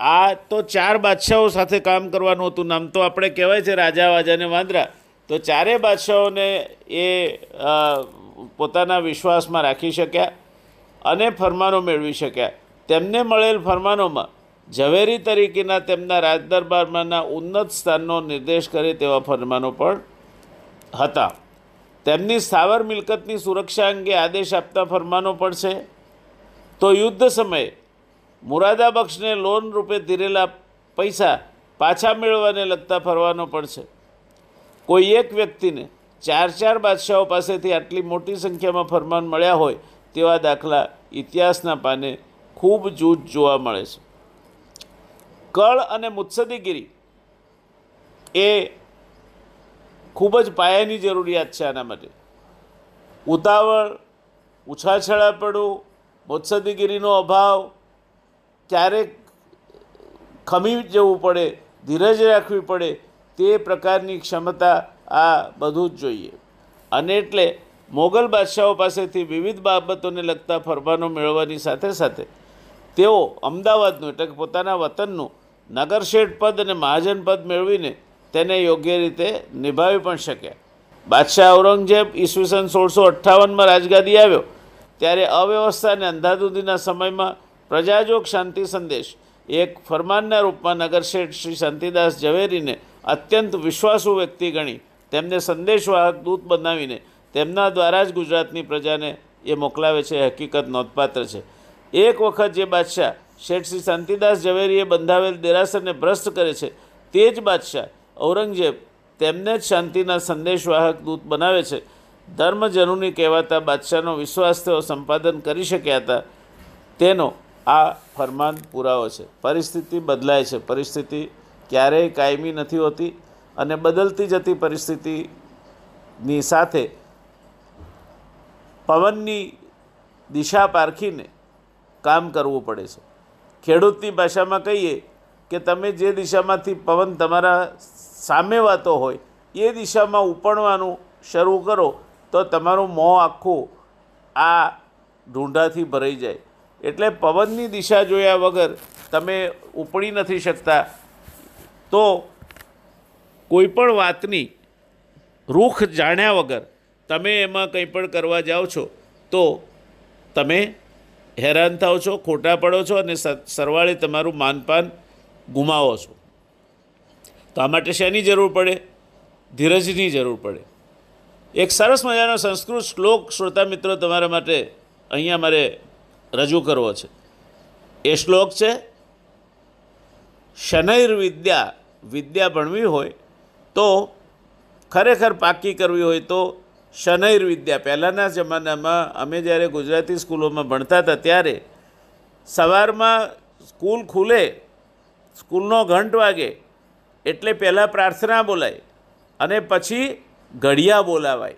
આ તો ચાર બાદશાહો સાથે કામ કરવાનું હતું. નામ તો આપણે કહેવાય છે રાજા વાજાને વાંદરા. તો ચારે બાદશાહોને એ પોતાના વિશ્વાસમાં રાખી શક્યા અને ફરમાનો મેળવી શક્યા. તેમને મળેલ ફરમાનોમાં ઝવેરી તરીકેના તેમના રાજદરબારમાંના ઉન્નત સ્થાનનો નિર્દેશ કરે તેવા ફરમાનો પણ હતા. તેમની સ્થાવર મિલકતની સુરક્ષા અંગે આદેશ આપતા ફરમાનો પણ છે. તો યુદ્ધ સમયે મુરાદાબક્ષને લોન રૂપે ધીરેલા પૈસા પાછા મેળવવાને લગતા ફરવાનો પણ છે. કોઈ એક વ્યક્તિને ચાર ચાર બાદશાહો પાસેથી આટલી મોટી સંખ્યામાં ફરમાન મળ્યા હોય તેવા દાખલા ઇતિહાસના પાને ખૂબ જૂજ જોવા મળે છે. કળ અને મુત્સદીગીરી એ ખૂબ જ પાયાની જરૂરિયાત છે આના માટે. ઉતાવળ ઉછાછળાપણું મુત્સદીગીરીનો અભાવ, ક્યારેક ખમી જવું પડે, ધીરજ રાખવી પડે, તે પ્રકારની ક્ષમતા આ બધું જ જોઈએ. અને એટલે મોગલ બાદશાહો પાસેથી વિવિધ બાબતોને લગતા ફરમાનો મેળવવાની સાથે સાથે તેઓ અમદાવાદનું એટલે પોતાના વતનનું નગરશેઠ પદ અને મહાજન પદ મેળવીને તેને યોગ્ય રીતે નિભાવી પણ શક્યા બાદશાહ ઔરંગઝેબ ઈસવીસન સોળસો અઠ્ઠાવનમાં રાજગાદી આવ્યો, ત્યારે અવ્યવસ્થા અને અંધાધુંધીના સમયમાં પ્રજાજોગ શાંતિ સંદેશ, એક ફરમાનના રૂપમાં નગરશેઠ શ્રી શાંતિદાસ ઝવેરીને અત્યંત વિશ્વાસુ વ્યક્તિ ગણી તેમને સંદેશવાહક દૂત બનાવીને તેમના દ્વારા જ ગુજરાતની પ્રજાને એ મોકલાવે છે, હકીકત નોંધપાત્ર છે. એક વખત જે બાદશાહ શેઠ શ્રી શાંતિદાસ ઝવેરીએ બંધાવેલ દેરાસરને ભ્રષ્ટ કરે છે. તે જ બાદશાહ ઔરંગઝેબ તેમને જ શાંતિના સંદેશવાહક દૂત બનાવે છે. ધર્મજનુની કહેવાતા બાદશાહનો વિશ્વાસ તેઓ સંપાદન કરી શક્યા હતા. તેનો આ ફરમાન પુરાવો છે. પરિસ્થિતિ બદલાય છે. પરિસ્થિતિ ક્યારેય કાયમી નથી હોતી અને બદલતી જતી પરિસ્થિતિની સાથે પવનની દિશા પારખીને કામ કરવું પડે છે. ખેડૂતની ભાષામાં કહીએ કે તમે જે દિશામાંથી પવન તમારા સામે વાતો હોય, એ દિશામાં ઉપણવાનું શરૂ કરો, તો તમારું મોં આખું આ ઢૂંઢાથી ભરાઈ જાય. એટલે પવનની દિશા જોયા વગર તમે ઉપડી નથી શકતા. તો કોઈ પણ વાતની રૂખ જાણ્યા વગર તમે એમાં કંઈ પણ કરવા જાઓ છો, તો તમે હેરાન થાઓ છો, ખોટા પડો છો અને સરવાળે તમારું માનપાન ગુમાવો છો. તો આ માટે શેની જરૂર પડે? ધીરજની જરૂર પડે. એક સરસ મજાનો સંસ્કૃત શ્લોક શ્રોતા મિત્રો તમારા માટે અહીંયા મારે રજૂ કરવો છે. એ શ્લોક છે શનૈર વિદ્યા વિદ્યા ભણવી હોય તો ખરેખર પાકી કરવી હોય તો શનૈર વિદ્યા. પહેલાંના જમાનામાં અમે જ્યારે ગુજરાતી સ્કૂલોમાં ભણતા હતા ત્યારે સવારમાં સ્કૂલ ખુલે, સ્કૂલનો ઘંટ વાગે, એટલે પહેલાં પ્રાર્થના બોલાય અને પછી ઘડિયા બોલાવાય.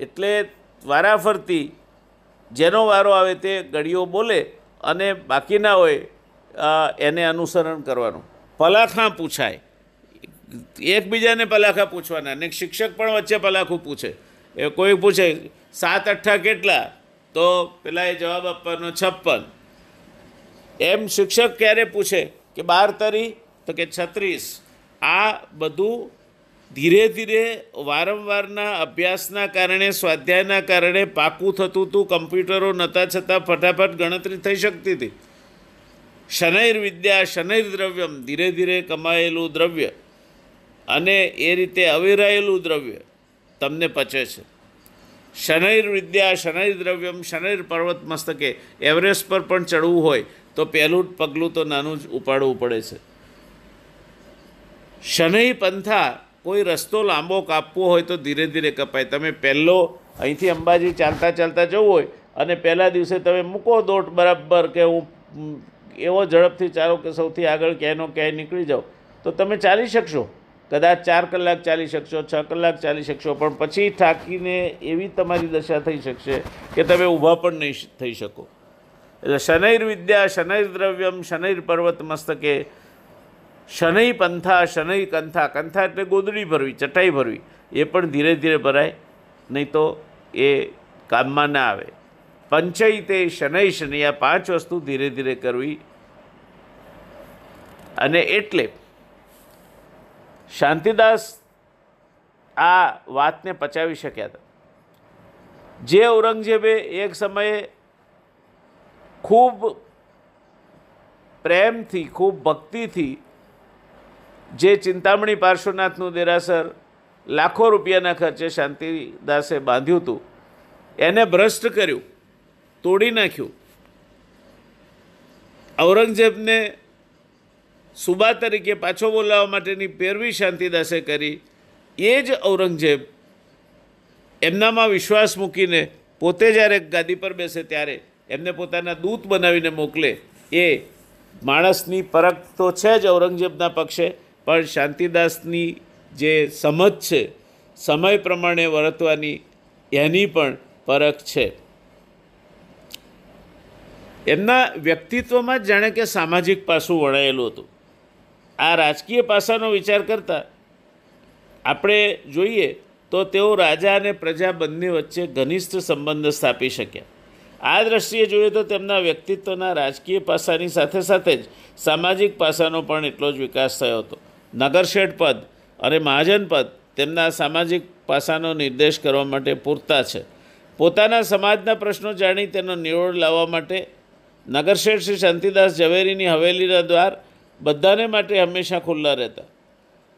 એટલે વારાફરતી જેનો વારો આવે તે ઘડીઓ બોલે અને બાકીના હોય એને અનુસરણ કરવાનું. પલાખા પૂછાય. એકબીજાને પલાખા પૂછવાના. અને શિક્ષક પણ વચ્ચે પલાખું પૂછે. એ કોઈ પૂછે, સાત અઠ્ઠા કેટલા? તો પેલા એ જવાબ આપવાનો, છપ્પન. એમ શિક્ષક ક્યારે પૂછે કે બાર તરી? તો કે છત્રીસ. આ બધું ધીરે ધીરે વારંવારના અભ્યાસના કારણે, સ્વાધ્યાયના કારણે પાકું થતું હતું કમ્પ્યુટરો નહોતા છતાં ફટાફટ ગણતરી થઈ શકતી હતી. શનૈર વિદ્યા, શનૈર દ્રવ્યમ, ધીરે ધીરે કમાયેલું દ્રવ્ય અને એ રીતે અવિરાયેલું દ્રવ્ય. તમને પચે છે. શનૈર વિદ્યા, શનૈર દ્રવ્યમ, શનૈર પર્વત મસ્તકે એવરેસ્ટ પર પણ ચડવું હોય તો પહેલું પગલું તો નાનું જ ઉપાડવું પડે છે. શનૈ પંથા કોઈ રસ્તો લાંબો કાપવો હોય તો ધીરે ધીરે કપાય. તમે પહેલો અહીંથી અંબાજી ચાલતા ચાલતા જવું હોય અને પહેલા દિવસે તમે મૂકો દોટ બરાબર કે હું, એવો ઝડપથી ચાલો કે સૌથી આગળ ક્યાંયનો ક્યાંય નીકળી જાઓ તો તમે ચાલી શકશો. કદાચ ચાર કલાક ચાલી શકશો, છ કલાક ચાલી શકશો, પણ પછી થાકીને એવી તમારી દશા થઈ શકશે કે તમે ઊભા પણ નહીં થઈ શકો. એટલે શનૈર્વિદ્યા શનૈર્દ્રવ્યમ શનૈર પર્વત મસ્તકે, શનૈ પંથા, શનૈ કંથા કંથા એટલે ગોદડી ભરવી, ચટાઈ ભરવી, એ પણ ધીરે ધીરે ભરાય, નહીં તો એ કામમાં ના આવે. પંચઈ તે શનૈ શનિ, આ પાંચ વસ્તુ ધીરે ધીરે કરવી. અને એટલે શાંતિદાસ આ વાતને પચાવી શક્યા હતા. જે ઔરંગઝેબે એક સમયે ખૂબ પ્રેમથી, ખૂબ ભક્તિથી જે ચિંતામણી પાર્શ્વનાથનું દેરાસર લાખો રૂપિયાના ખર્ચે શાંતિદાસે બાંધ્યું હતું, એને ભ્રષ્ટ કર્યું, તોડી નાખ્યું. ઔરંગઝેબને સુબા તરીકે પાછો બોલાવવા માટેની પેરવી શાંતિદાસે કરી. એ જ ઔરંગઝેબ એમનામાં વિશ્વાસ મૂકીને પોતે જ્યારે ગાદી પર બેસે ત્યારે એમને પોતાના દૂત બનાવીને મોકલે. એ માણસની પરખ તો છે જ ઔરંગઝેબના પક્ષે, પણ શાંતિદાસની જે સમજ છે, સમય પ્રમાણે વર્તવાની એની પણ પરખ છે. એમના વ્યક્તિત્વમાં જાણે કે સામાજિક પાસું વણાયેલું હતું. આ રાજકીય પાસાનો વિચાર કરતાં આપણે જોઈએ તો તેઓ રાજા અને પ્રજા બંને વચ્ચે ઘનિષ્ઠ સંબંધ સ્થાપી શક્યા. આ દ્રષ્ટિએ જોઈએ તો તેમના વ્યક્તિત્વના રાજકીય પાસાની સાથે સાથે જ સામાજિક પાસાનો પણ એટલો જ વિકાસ થયો હતો. નગરશેઠ પદ અને મહાજન પદ તેમના સામાજિક પાસાનો નિર્દેશ કરવા માટે પૂરતા છે. પોતાના સમાજના પ્રશ્નો જાણી તેનો નિરોડ લાવવા માટે નગરશેઠ શ્રી શાંતિદાસ ઝવેરીની હવેલીના દ્વાર બધાને માટે હંમેશા ખુલ્લા રહેતા.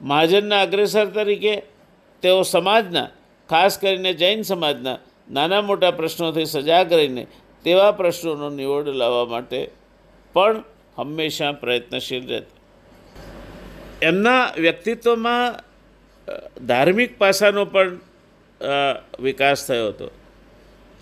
મહાજનના અગ્રેસર તરીકે તેઓ સમાજના, ખાસ કરીને જૈન સમાજના નાના મોટા પ્રશ્નોથી સજાગ રહીને તેવા પ્રશ્નોનો નિવડ લાવવા માટે પણ હંમેશા પ્રયત્નશીલ રહેતા. એમના વ્યક્તિત્વમાં ધાર્મિક પાસાનો પણ વિકાસ થયો હતો.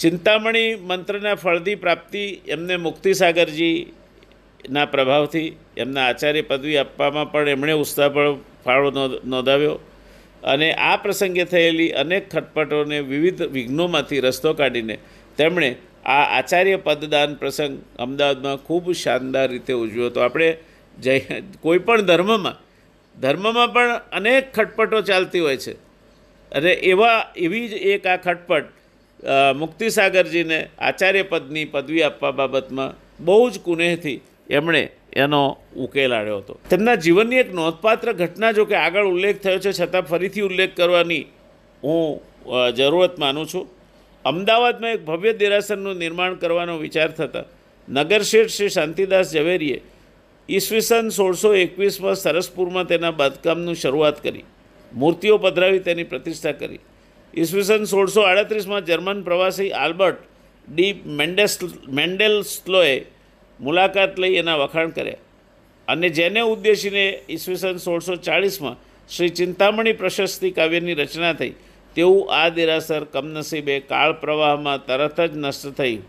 ચિંતામણી મંત્રના ફળદી પ્રાપ્તિ એમને મુક્તિસાગરજીના પ્રભાવથી એમના આચાર્ય પદવી આપવામાં પણ એમણે ઉત્સાહ પણ ફાળો નોંધ- નોંધાવ્યો. અને આ પ્રસંગે થયેલી અનેક ખટપટોને વિવિધ વિઘ્નોમાંથી રસ્તો કાઢીને તેમણે આ આચાર્ય પદદાન પ્રસંગ અમદાવાદમાં ખૂબ શાનદાર રીતે ઉજવ્યો હતો. આપણે જય કોઈપણ ધર્મમાં ધર્મમાં પણ અનેક ખટપટો ચાલતી હોય છે. અને એવા, એવી જ એક આ ખટપટ મુક્તિસાગરજીને આચાર્ય પદની પદવી આપવા બાબતમાં બહુ જ કુનેહથી એમણે એનો ઉકેલ આડ્યો હતો. તેમના જીવનની એક નોંધપાત્ર ઘટના જો કે આગળ ઉલ્લેખ થયો છે, છતાં ફરીથી ઉલ્લેખ કરવાની હું જરૂરત માનું છું. અમદાવાદમાં એક ભવ્ય દેરાસરનું નિર્માણ કરવાનો વિચાર થતાં નગરશેઠ શ્રી શાંતિદાસ ઝવેરીએ ઈસવીસન સોળસો એકવીસમાં સરસપુરમાં તેના બાંધકામનું શરૂઆત કરી, મૂર્તિઓ પધરાવી તેની પ્રતિષ્ઠા કરી. ઈસવીસન સોળસો આડત્રીસમાં જર્મન પ્રવાસી આલ્બર્ટ ડી મેન્ડેસ મેન્ડેલ્સ્લોએ મુલાકાત લઈ એના વખાણ કર્યા અને જેને ઉદ્દેશીને ઈસવીસન સોળસો ચાળીસમાં શ્રી ચિંતામણી પ્રશસ્તિ કાવ્યની રચના થઈ, તેવું આ દેરાસર કમનસીબે કાળ પ્રવાહમાં તરત જ નષ્ટ થયું.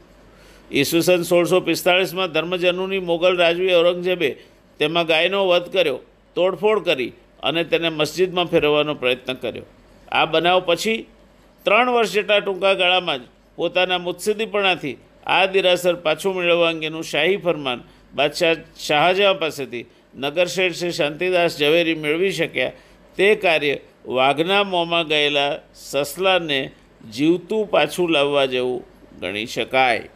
ઈસવીસન સોળસો પિસ્તાળીસમાં ધર્મજનુની મોગલ રાજવી ઔરંગઝેબે તેમાં ગાયનો વધ કર્યો, તોડફોડ કરી અને તેને મસ્જિદમાં ફેરવવાનો પ્રયત્ન કર્યો. આ બનાવ પછી ત્રણ વર્ષ જેટલા ટૂંકા ગાળામાં જ પોતાના મુત્સદીપણાથી આ દિરાસર પાછું મેળવવા અંગેનું શાહી ફરમાન બાદશાહ શાહજહાં પાસેથી નગરશેઠ શ્રી શાંતિદાસ ઝવેરી મેળવી શક્યા. તે કાર્ય વાઘના મોંમાં ગયેલા સસલાને જીવતું પાછું લાવવા જેવું ગણી શકાય.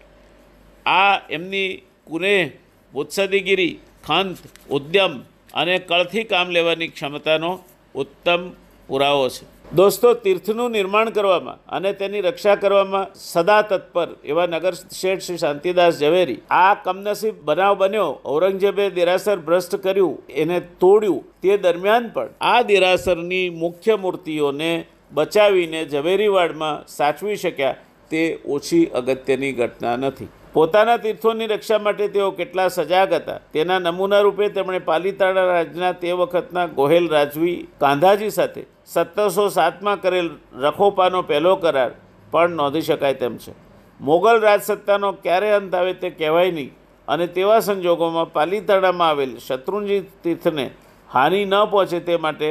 આ એમની કુનેહ ઉત્સદીગીરી ખંત, ઉદ્યમ અને કળથી કામ લેવાની ક્ષમતાનો ઉત્તમ પુરાવો છે. દોસ્તો, તીર્થનું નિર્માણ કરવામાં અને તેની રક્ષા કરવામાં સદા તત્પર એવા નગર શેઠ શ્રી શાંતિદાસ ઝવેરી આ કમનસીબ બનાવ બન્યો. ઔરંગઝેબે દેરાસર ભ્રષ્ટ કર્યું, એને તોડ્યું. તે દરમિયાન પણ આ દેરાસરની મુખ્ય મૂર્તિઓને બચાવીને ઝવેરીવાડમાં સાચવી શક્યા તે ઓછી અગત્યની ઘટના નથી. પોતાના તીર્થોની રક્ષા માટે તેઓ કેટલા સજાગ હતા. તેના નમૂના રૂપે તેમણે પાલીતાણા રાજના તે વખતના ગોહેલ રાજવી કાંધાજી સાથે સત્તરસો સાતમાં કરેલ રખોપાનો પહેલો કરાર પણ નોંધી શકાય તેમ છે. મોગલ રાજસત્તાનો ક્યારે અંત આવે તે કહેવાય નહીં અને તેવા સંજોગોમાં પાલીતાણામાં આવેલ શત્રુંજી તીર્થને હાનિ ન પહોંચે તે માટે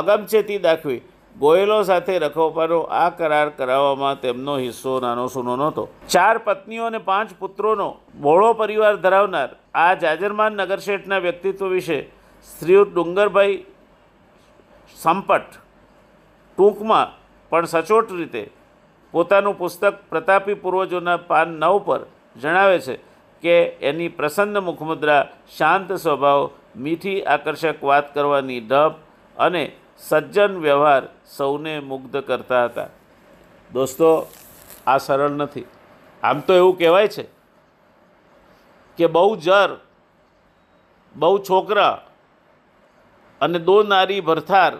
અગમચેતી દાખવી ગોયલો સાથે રખોપાનો આ કરાર કરાવવામાં તેમનો હિસ્સો નાનો સૂનો નહોતો. ચાર પત્નીઓ અને પાંચ પુત્રોનો બહોળો પરિવાર ધરાવનાર આ જાજરમાન નગરશેઠના વ્યક્તિત્વ વિશે શ્રીયુત ડુંગરભાઈ સંપટ ટૂંકમાં પણ સચોટ રીતે પોતાનું પુસ્તક પ્રતાપી પૂર્વજોના પાન નવ પર જણાવે છે કે એની પ્રસન્ન મુખમુદ્રા શાંત સ્વભાવ, મીઠી આકર્ષક વાત કરવાની ઢબ અને સજ્જન વ્યવહાર સૌને મુગ્ધ કરતા હતા. દોસ્તો, આ સરળ નથી. આમ તો એવું કહેવાય છે કે બહુ જર, બહુ છોકરા અને દો નારી ભરથાર,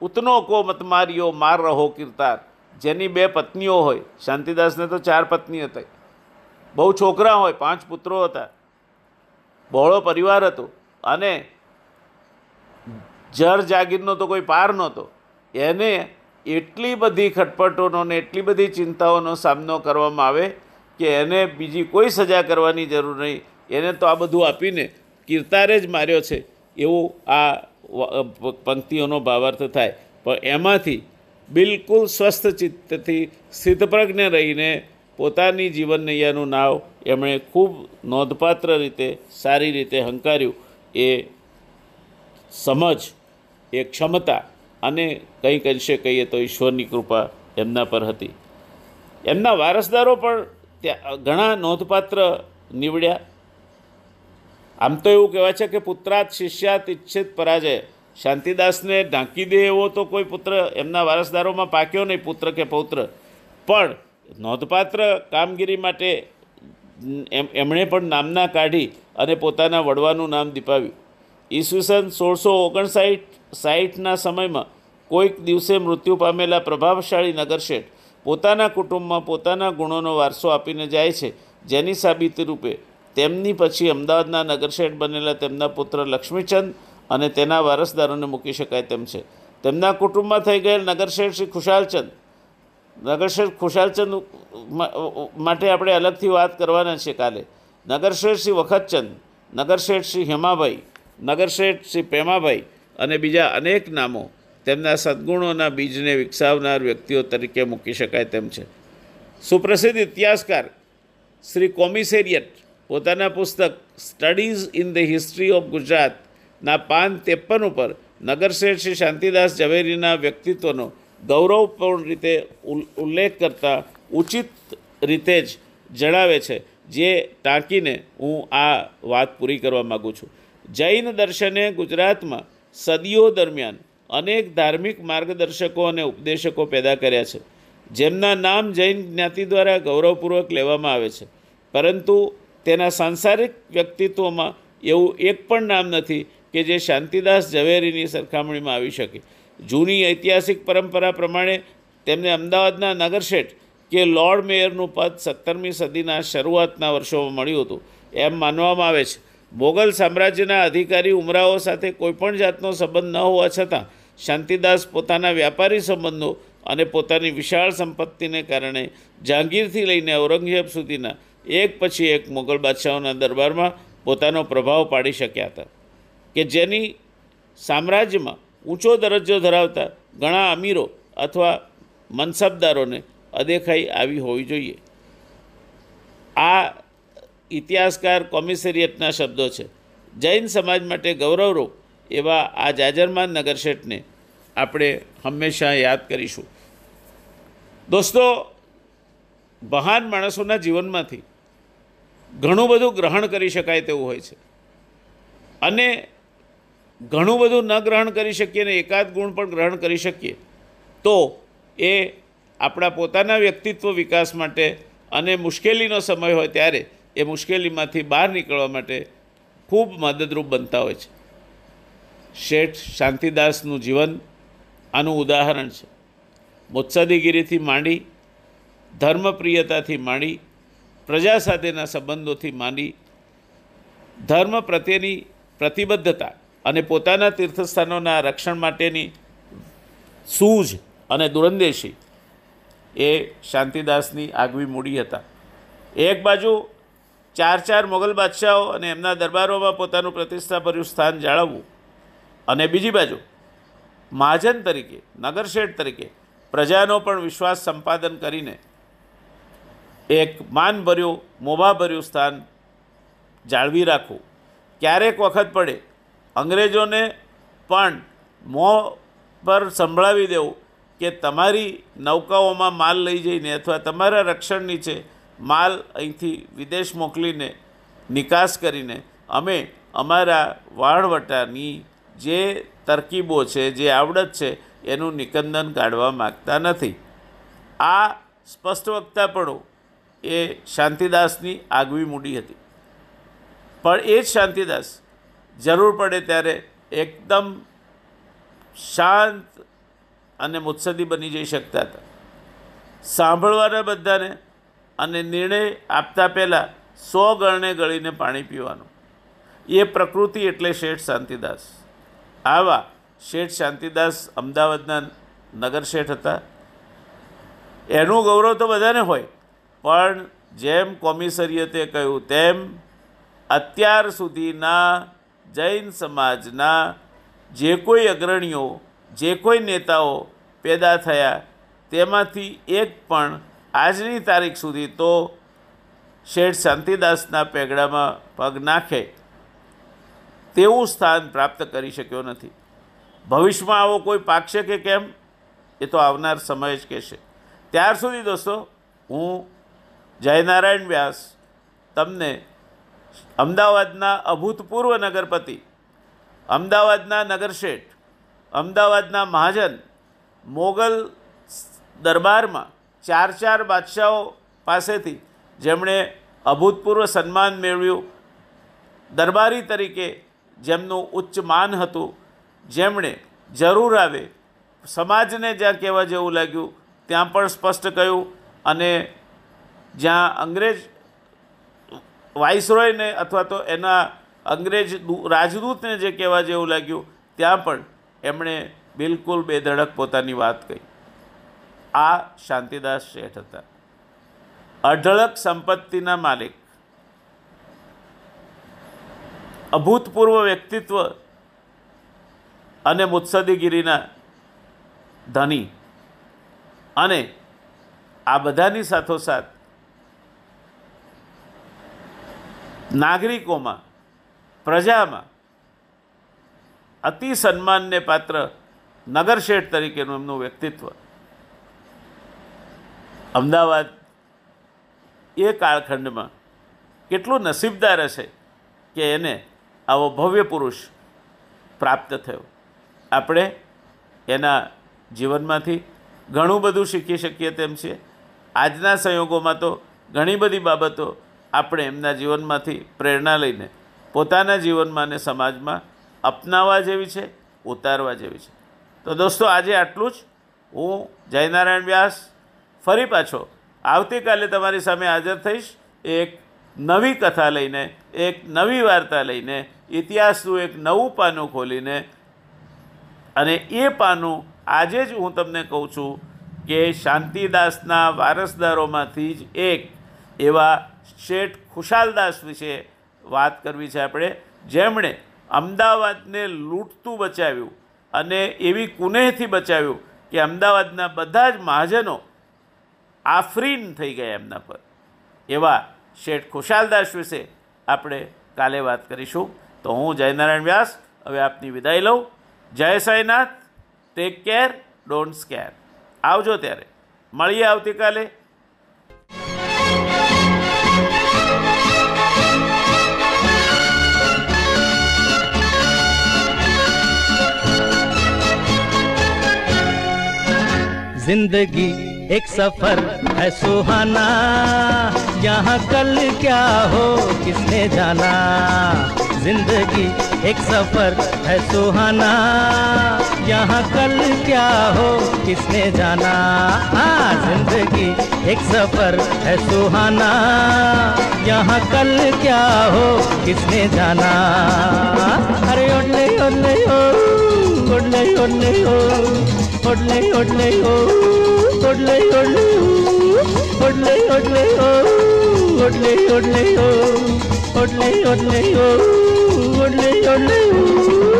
ઉતનો કો મતમારીઓ માર રહો કિરતાર. જેની બે પત્નીઓ હોય, શાંતિદાસને તો ચાર પત્ની હતી. બહુ છોકરા હોય, પાંચ પુત્રો હતા. બહોળો પરિવાર હતો. અને જર જાગીરનો તો કોઈ પાર નહોતો. એને એટલી બધી ખટપટોનો ને એટલી બધી ચિંતાઓનો સામનો કરવામાં આવે કે એને બીજી કોઈ સજા કરવાની જરૂર નહીં. એને તો આ બધું આપીને કીર્તારે જ માર્યો છે. એવું આ પંક્તિઓનો ભાવાર્થ થાય. પણ એમાંથી બિલકુલ સ્વસ્થ ચિત્તથી સ્થિતપ્રજ્ઞ રહીને પોતાની જીવન નૈયાનું નાવ એમણે ખૂબ નોંધપાત્ર રીતે સારી રીતે હંકાર્યું. એ સમજ એ ક્ષમતા અને કંઈક અંશે કહીએ તો ઈશ્વરની કૃપા એમના પર હતી. એમના વારસદારો પણ ત્યાં ઘણા નોંધપાત્ર નીવડ્યા. આમ તો એવું કહેવાય છે કે પુત્રાત, શિષ્યાત ઇચ્છિત પરાજય. શાંતિદાસને ઢાંકી દે એવો તો કોઈ પુત્ર એમના વારસદારોમાં પાક્યો નહીં, પુત્ર કે પૌત્ર. પણ નોંધપાત્ર કામગીરી માટે એમ, એમણે પણ નામના કાઢી અને પોતાના વડવાનું નામ દીપાવ્યું. ઈસવીસન સોળસો ઓગણસાઠ સાઠના સમયમાં કોઈક દિવસે મૃત્યુ પામેલા પ્રભાવશાળી નગરશેઠ પોતાના કુટુંબમાં પોતાના ગુણોનો વારસો આપીને જાય છે, જેની સાબિતી રૂપે તેમની પછી અમદાવાદના નગરશેઠ બનેલા તેમના પુત્ર લક્ષ્મીચંદ અને તેના વારસદારોને મૂકી શકાય તેમ છે. તેમના કુટુંબમાં થઈ ગયેલ નગરશેઠ શ્રી ખુશાલચંદ. નગરશેઠ ખુશાલચંદ માટે આપણે અલગથી વાત કરવાના છે કાલે. નગરશેઠ શ્રી વખતચંદ નગરશેઠ શ્રી હેમાભાઈ નગરશેઠ શ્રી પેમાભાઈ અને બીજા અનેક નામો તેમના સદ્ગુણોના બીજને વિકસાવનાર વ્યક્તિઓ તરીકે મૂકી શકાય તેમ છે. સુપ્રસિદ્ધ ઇતિહાસકાર શ્રી કોમિસેરિયટ પોતાના પુસ્તક studies in the history of ગુજરાતના પાન ત્રેપન ઉપર નગરશેઠ શ્રી શાંતિદાસ ઝવેરીના વ્યક્તિત્વનો ગૌરવપૂર્ણ રીતે ઉલ- ઉલ્લેખ કરતા ઉચિત રીતે જ જણાવે છે, જે ટાંકીને હું આ વાત પૂરી કરવા માગું છું. જૈન દર્શને ગુજરાતમાં સદીઓ દરમિયાન અનેક ધાર્મિક માર્ગદર્શકો અને ઉપદેશકો પેદા કર્યા છે. જેમના નામ જૈન જ્ઞાતિ દ્વારા ગૌરવપૂર્વક લેવામાં આવે છે. પરંતુ તેના સાંસારિક વ્યક્તિત્વમાં એવું એક પણ નામ નથી કે જે શાંતિદાસ ઝવેરીની સરખામણીમાં આવી શકે. જૂની ઐતિહાસિક પરંપરા પ્રમાણે તેમને અમદાવાદના નગરશેઠ કે લોર્ડ મેયરનું પદ સત્તરમી સદીના શરૂઆતના વર્ષોમાં મળ્યું હતું. એમ માનવામાં આવે છે. મોગલ સામ્રાજ્યના અધિકારી ઉમરાઓ સાથે કોઈપણ જાતનો સંબંધ ન હોવા છતાં શાંતિદાસ પોતાના વ્યાપારી સંબંધો અને પોતાની વિશાળ સંપત્તિને કારણે જહાંગીરથી લઈને ઔરંગઝેબ સુધીના એક પછી એક મુગલ બાદશાહોના દરબારમાં પોતાનો પ્રભાવ પાડી શક્યા હતા કે જેની સામ્રાજ્યમાં ઊંચો દરજ્જો ધરાવતા ઘણા અમીરો અથવા મનસબદારોને અદેખાઈ આવી હોવી જોઈએ. આ ઇતિહાસકાર કોમિસેરિયટના શબ્દો છે. જૈન સમાજ માટે ગૌરવરૂપ એવા આ જાજરમાન નગરશેઠને આપણે હંમેશા યાદ કરીશું. દોસ્તો, મહાન માણસોના જીવનમાંથી ઘણું બધું ગ્રહણ કરી શકાય તેવું હોય છે. અને ઘણું બધું ન ગ્રહણ કરી શકીએ ને એકાદ ગુણ પણ ગ્રહણ કરી શકીએ, તો એ આપણા પોતાના વ્યક્તિત્વ વિકાસ માટે અને મુશ્કેલીનો સમય હોય ત્યારે એ મુશ્કેલીમાંથી બહાર નીકળવા માટે ખૂબ મદદરૂપ બનતા હોય છે. શેઠ શાંતિદાસનું જીવન આનું ઉદાહરણ છે. મુત્સદીગીરીથી માંડી, ધર્મપ્રિયતાથી માંડી, પ્રજા સાથેના સંબંધોથી માંડી, ધર્મ પ્રત્યેની પ્રતિબદ્ધતા અને પોતાના તીર્થસ્થાનોના રક્ષણ માટેની સૂઝ અને દુરંદેશી એ શાંતિદાસની આગવી મૂડી હતા. એક બાજુ ચાર ચાર મોગલ બાદશાહો અને એમના દરબારોમાં પોતાનું પ્રતિષ્ઠાભર્યું સ્થાન જાળવવું. અને બીજી બાજુ, મહાજન તરીકે નગરશેઠ તરીકે પ્રજાનો પણ વિશ્વાસ સંપાદન કરીને એક માનભર્યું, મોભાભર્યું સ્થાન જાળવી રાખવું. ક્યારેક વખત પડે, અંગ્રેજોને પણ મોં પર સંભળાવી દેવું કે તમારી નૌકાઓમાં માલ લઈ જઈને અથવા તમારા રક્ષણ નીચે માલ અહીંથી વિદેશ મોકલીને નિકાસ કરીને અમે અમારા વાળવટાની જે તરકીબો છે, જે આવડત છે, એનું નિકંદન કાઢવા માગતા નથી. આ સ્પષ્ટ વક્તાપણું એ શાંતિદાસની આગવી મૂડી હતી. પણ એ જ શાંતિદાસ જરૂર પડે ત્યારે એકદમ શાંત અને મુત્સદી બની જઈ શકતા હતા. સાંભળવાના બધાને અને નિર્ણય આપતા પહેલાં સો ગણને ગળીને પાણી પીવાનું. એ પ્રકૃતિ એટલે શેઠ શાંતિદાસ. આવા શેઠ શાંતિદાસ અમદાવાદના નગર શેઠ હતા. એનું ગૌરવ તો બધાને હોય, પણ જેમ કોમિસરિયતે કહ્યું તેમ અત્યાર સુધીના જૈન સમાજના જે કોઈ અગ્રણીઓ, જે કોઈ નેતાઓ પેદા થયા, તેમાંથી એક પણ આજની તારીખ સુધી તો શેઠ શાંતિદાસના પેગડામાં પગ નાખે તેવું સ્થાન પ્રાપ્ત કરી શક્યો નથી. ભવિષ્યમાં આવો કોઈ પાકશે કે કેમ? એ તો આવનાર સમય જ કહેશે. ત્યાર સુધી દોસ્તો, હું જયનારાયણ વ્યાસ તમને અમદાવાદના અભૂતપૂર્વ નગરપતિ, અમદાવાદના નગરશેઠ, અમદાવાદના મહાજન, મોગલ દરબારમાં ચાર ચાર બાદશાહો પાસેથી જેમણે અભૂતપૂર્વ સન્માન મેળવ્યું. દરબારી તરીકે જેમનું ઉચ્ચ માન હતું, જેમણે જરૂર આવે, સમાજને જ્યાં કહેવા જેવું લાગ્યું, ત્યાં પણ સ્પષ્ટ કહ્યું અને જ્યાં અંગ્રેજ વાઇસરોયને અથવા તો એના અંગ્રેજ રાજદૂતને જે કહેવા જેવું લાગ્યું, ત્યાં પણ એમણે બિલકુલ બેધડક પોતાની વાત કહી. આ શાંતિદાસ શેઠ હતા. અઢળક સંપત્તિના માલિક. અભૂતપૂર્વ વ્યક્તિત્વ અને મુત્સદીગીરીના ધની. અને આ બધાની સાથોસાથ નાગરિકોમાં, પ્રજામાં અતિ સન્માનને પાત્ર નગરશેઠ તરીકેનું એમનું વ્યક્તિત્વ. અમદાવાદ એ કાળખંડમાં કેટલું નસીબદાર હશે કે એને આવો ભવ્ય પુરુષ પ્રાપ્ત થયો. આપણે એના જીવનમાંથી ઘણું બધું શીખી શકીએ તેમ છીએ આજના સંયોગોમાં તો ઘણી બધી બાબતો આપણે એમના જીવનમાંથી પ્રેરણા લઈને પોતાના જીવનમાં અને સમાજમાં અપનાવવા જેવી છે, ઉતારવા જેવી છે. તો દોસ્તો, આજે આટલું જ. હું જયનારાયણ વ્યાસ ફરી પાછો. આવતીકાલે તમારી સામે હાજર થઈશ એક નવી કથા લઈને, એક નવી વાર્તા લઈને, ઇતિહાસનું એક નવું પાનું ખોલીને. અને એ પાનું આજે જ હું તમને કહું છું કે શાંતિદાસના વારસદારોમાંથી જ એક એવા શેઠ ખુશાલદાસ વિશે વાત કરવી છે આપણે. જેમણે અમદાવાદને લૂંટતું બચાવ્યું અને એવી કુનેહથી બચાવ્યું કે અમદાવાદના બધા જ મહાજનો આફરીન થઈ ગયા એમના પર એવા શેઠ ખુશાલદાસ વિશે આપણે કાલે વાત કરીશું તો હું જયનારાયણ વ્યાસ હવે આપની વિદાય લઉં જય Sainath take care don't scare આવજો ત્યારે મળીએ આવતીકાલે जिंदगी एक सफ़र है सुहाना। यहाँ कल क्या हो, किसने जाना? ज़िंदगी एक सफ़र है सुहाना। यहाँ कल क्या हो, किसने जाना? हाँ ज़िंदगी एक सफ़र है सुहाना। यहाँ कल क्या हो, किसने जाना? अरे ओले ओले ओ। ओले ओले ओ। ओले ओले ओ। ಒಡ್ಲೆ ಒಡ್ಲೆ ಒಡ್ಲೆ ಒಡ್ಲೆ ಓ ಒಡ್ಲೆ ಒಡ್ಲೆ ಓ ಒಡ್ಲೆ ಒಡ್ಲೆ ಓ ಒಡ್ಲೆ ಒಡ್ಲೆ ಓ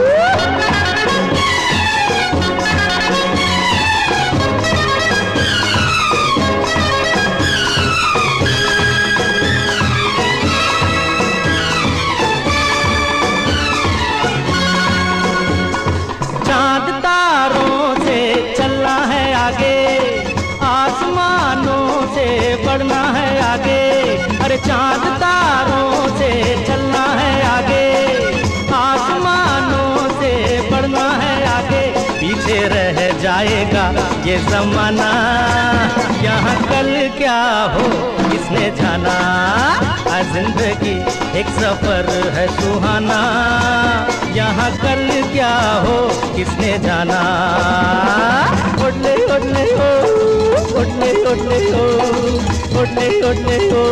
जमाना। यहाँ कल क्या हो, किसने जाना? ज़िंदगी एक सफ़र है सुहाना। यहाँ कल क्या हो, किसने जाना? ओडले ओडले ओ ओडले ओडले ओ ओडले ओडले ओ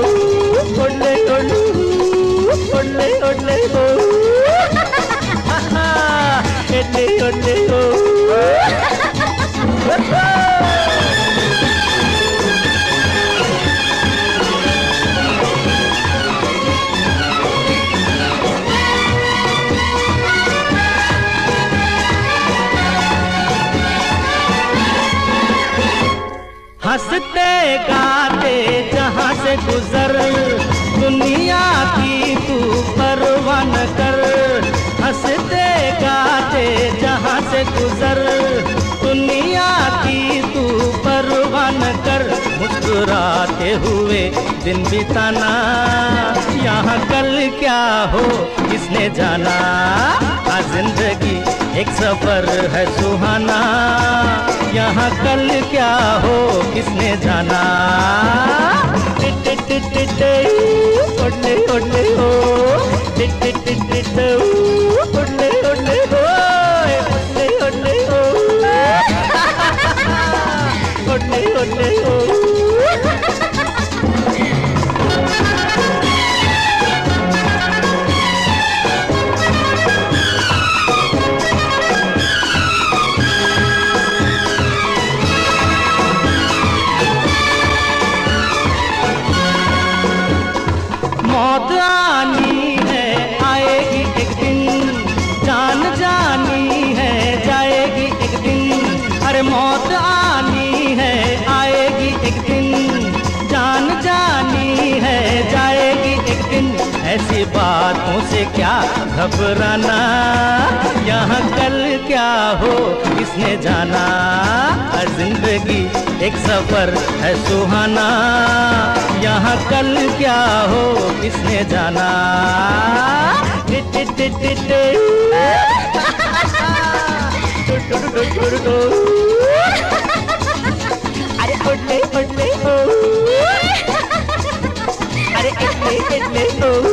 ओडले ओडले ओडले ओडले ओ। ओडले ओडले ओ। हँसते गाते जहाँ से गुजर, दुनिया की तू परवाह न कर। हँसते गाते जहाँ से गुजर दुनिया की तू परवाह न कर। मुस्कुराते हुए दिन बिताना। यहाँ कल क्या हो, किसने जाना? आज ज़िंदगी एक सफ़र है सुहाना। यहाँ कल क्या हो, किसने जाना? ओडले ओडले हो ओडले ओडले हो করলে घबराना, यहाँ कल क्या हो, किसने जाना? ज़िंदगी एक सफ़र है सुहाना, यहाँ कल क्या हो, किसने जाना? अरे अरे इतने इतने ओ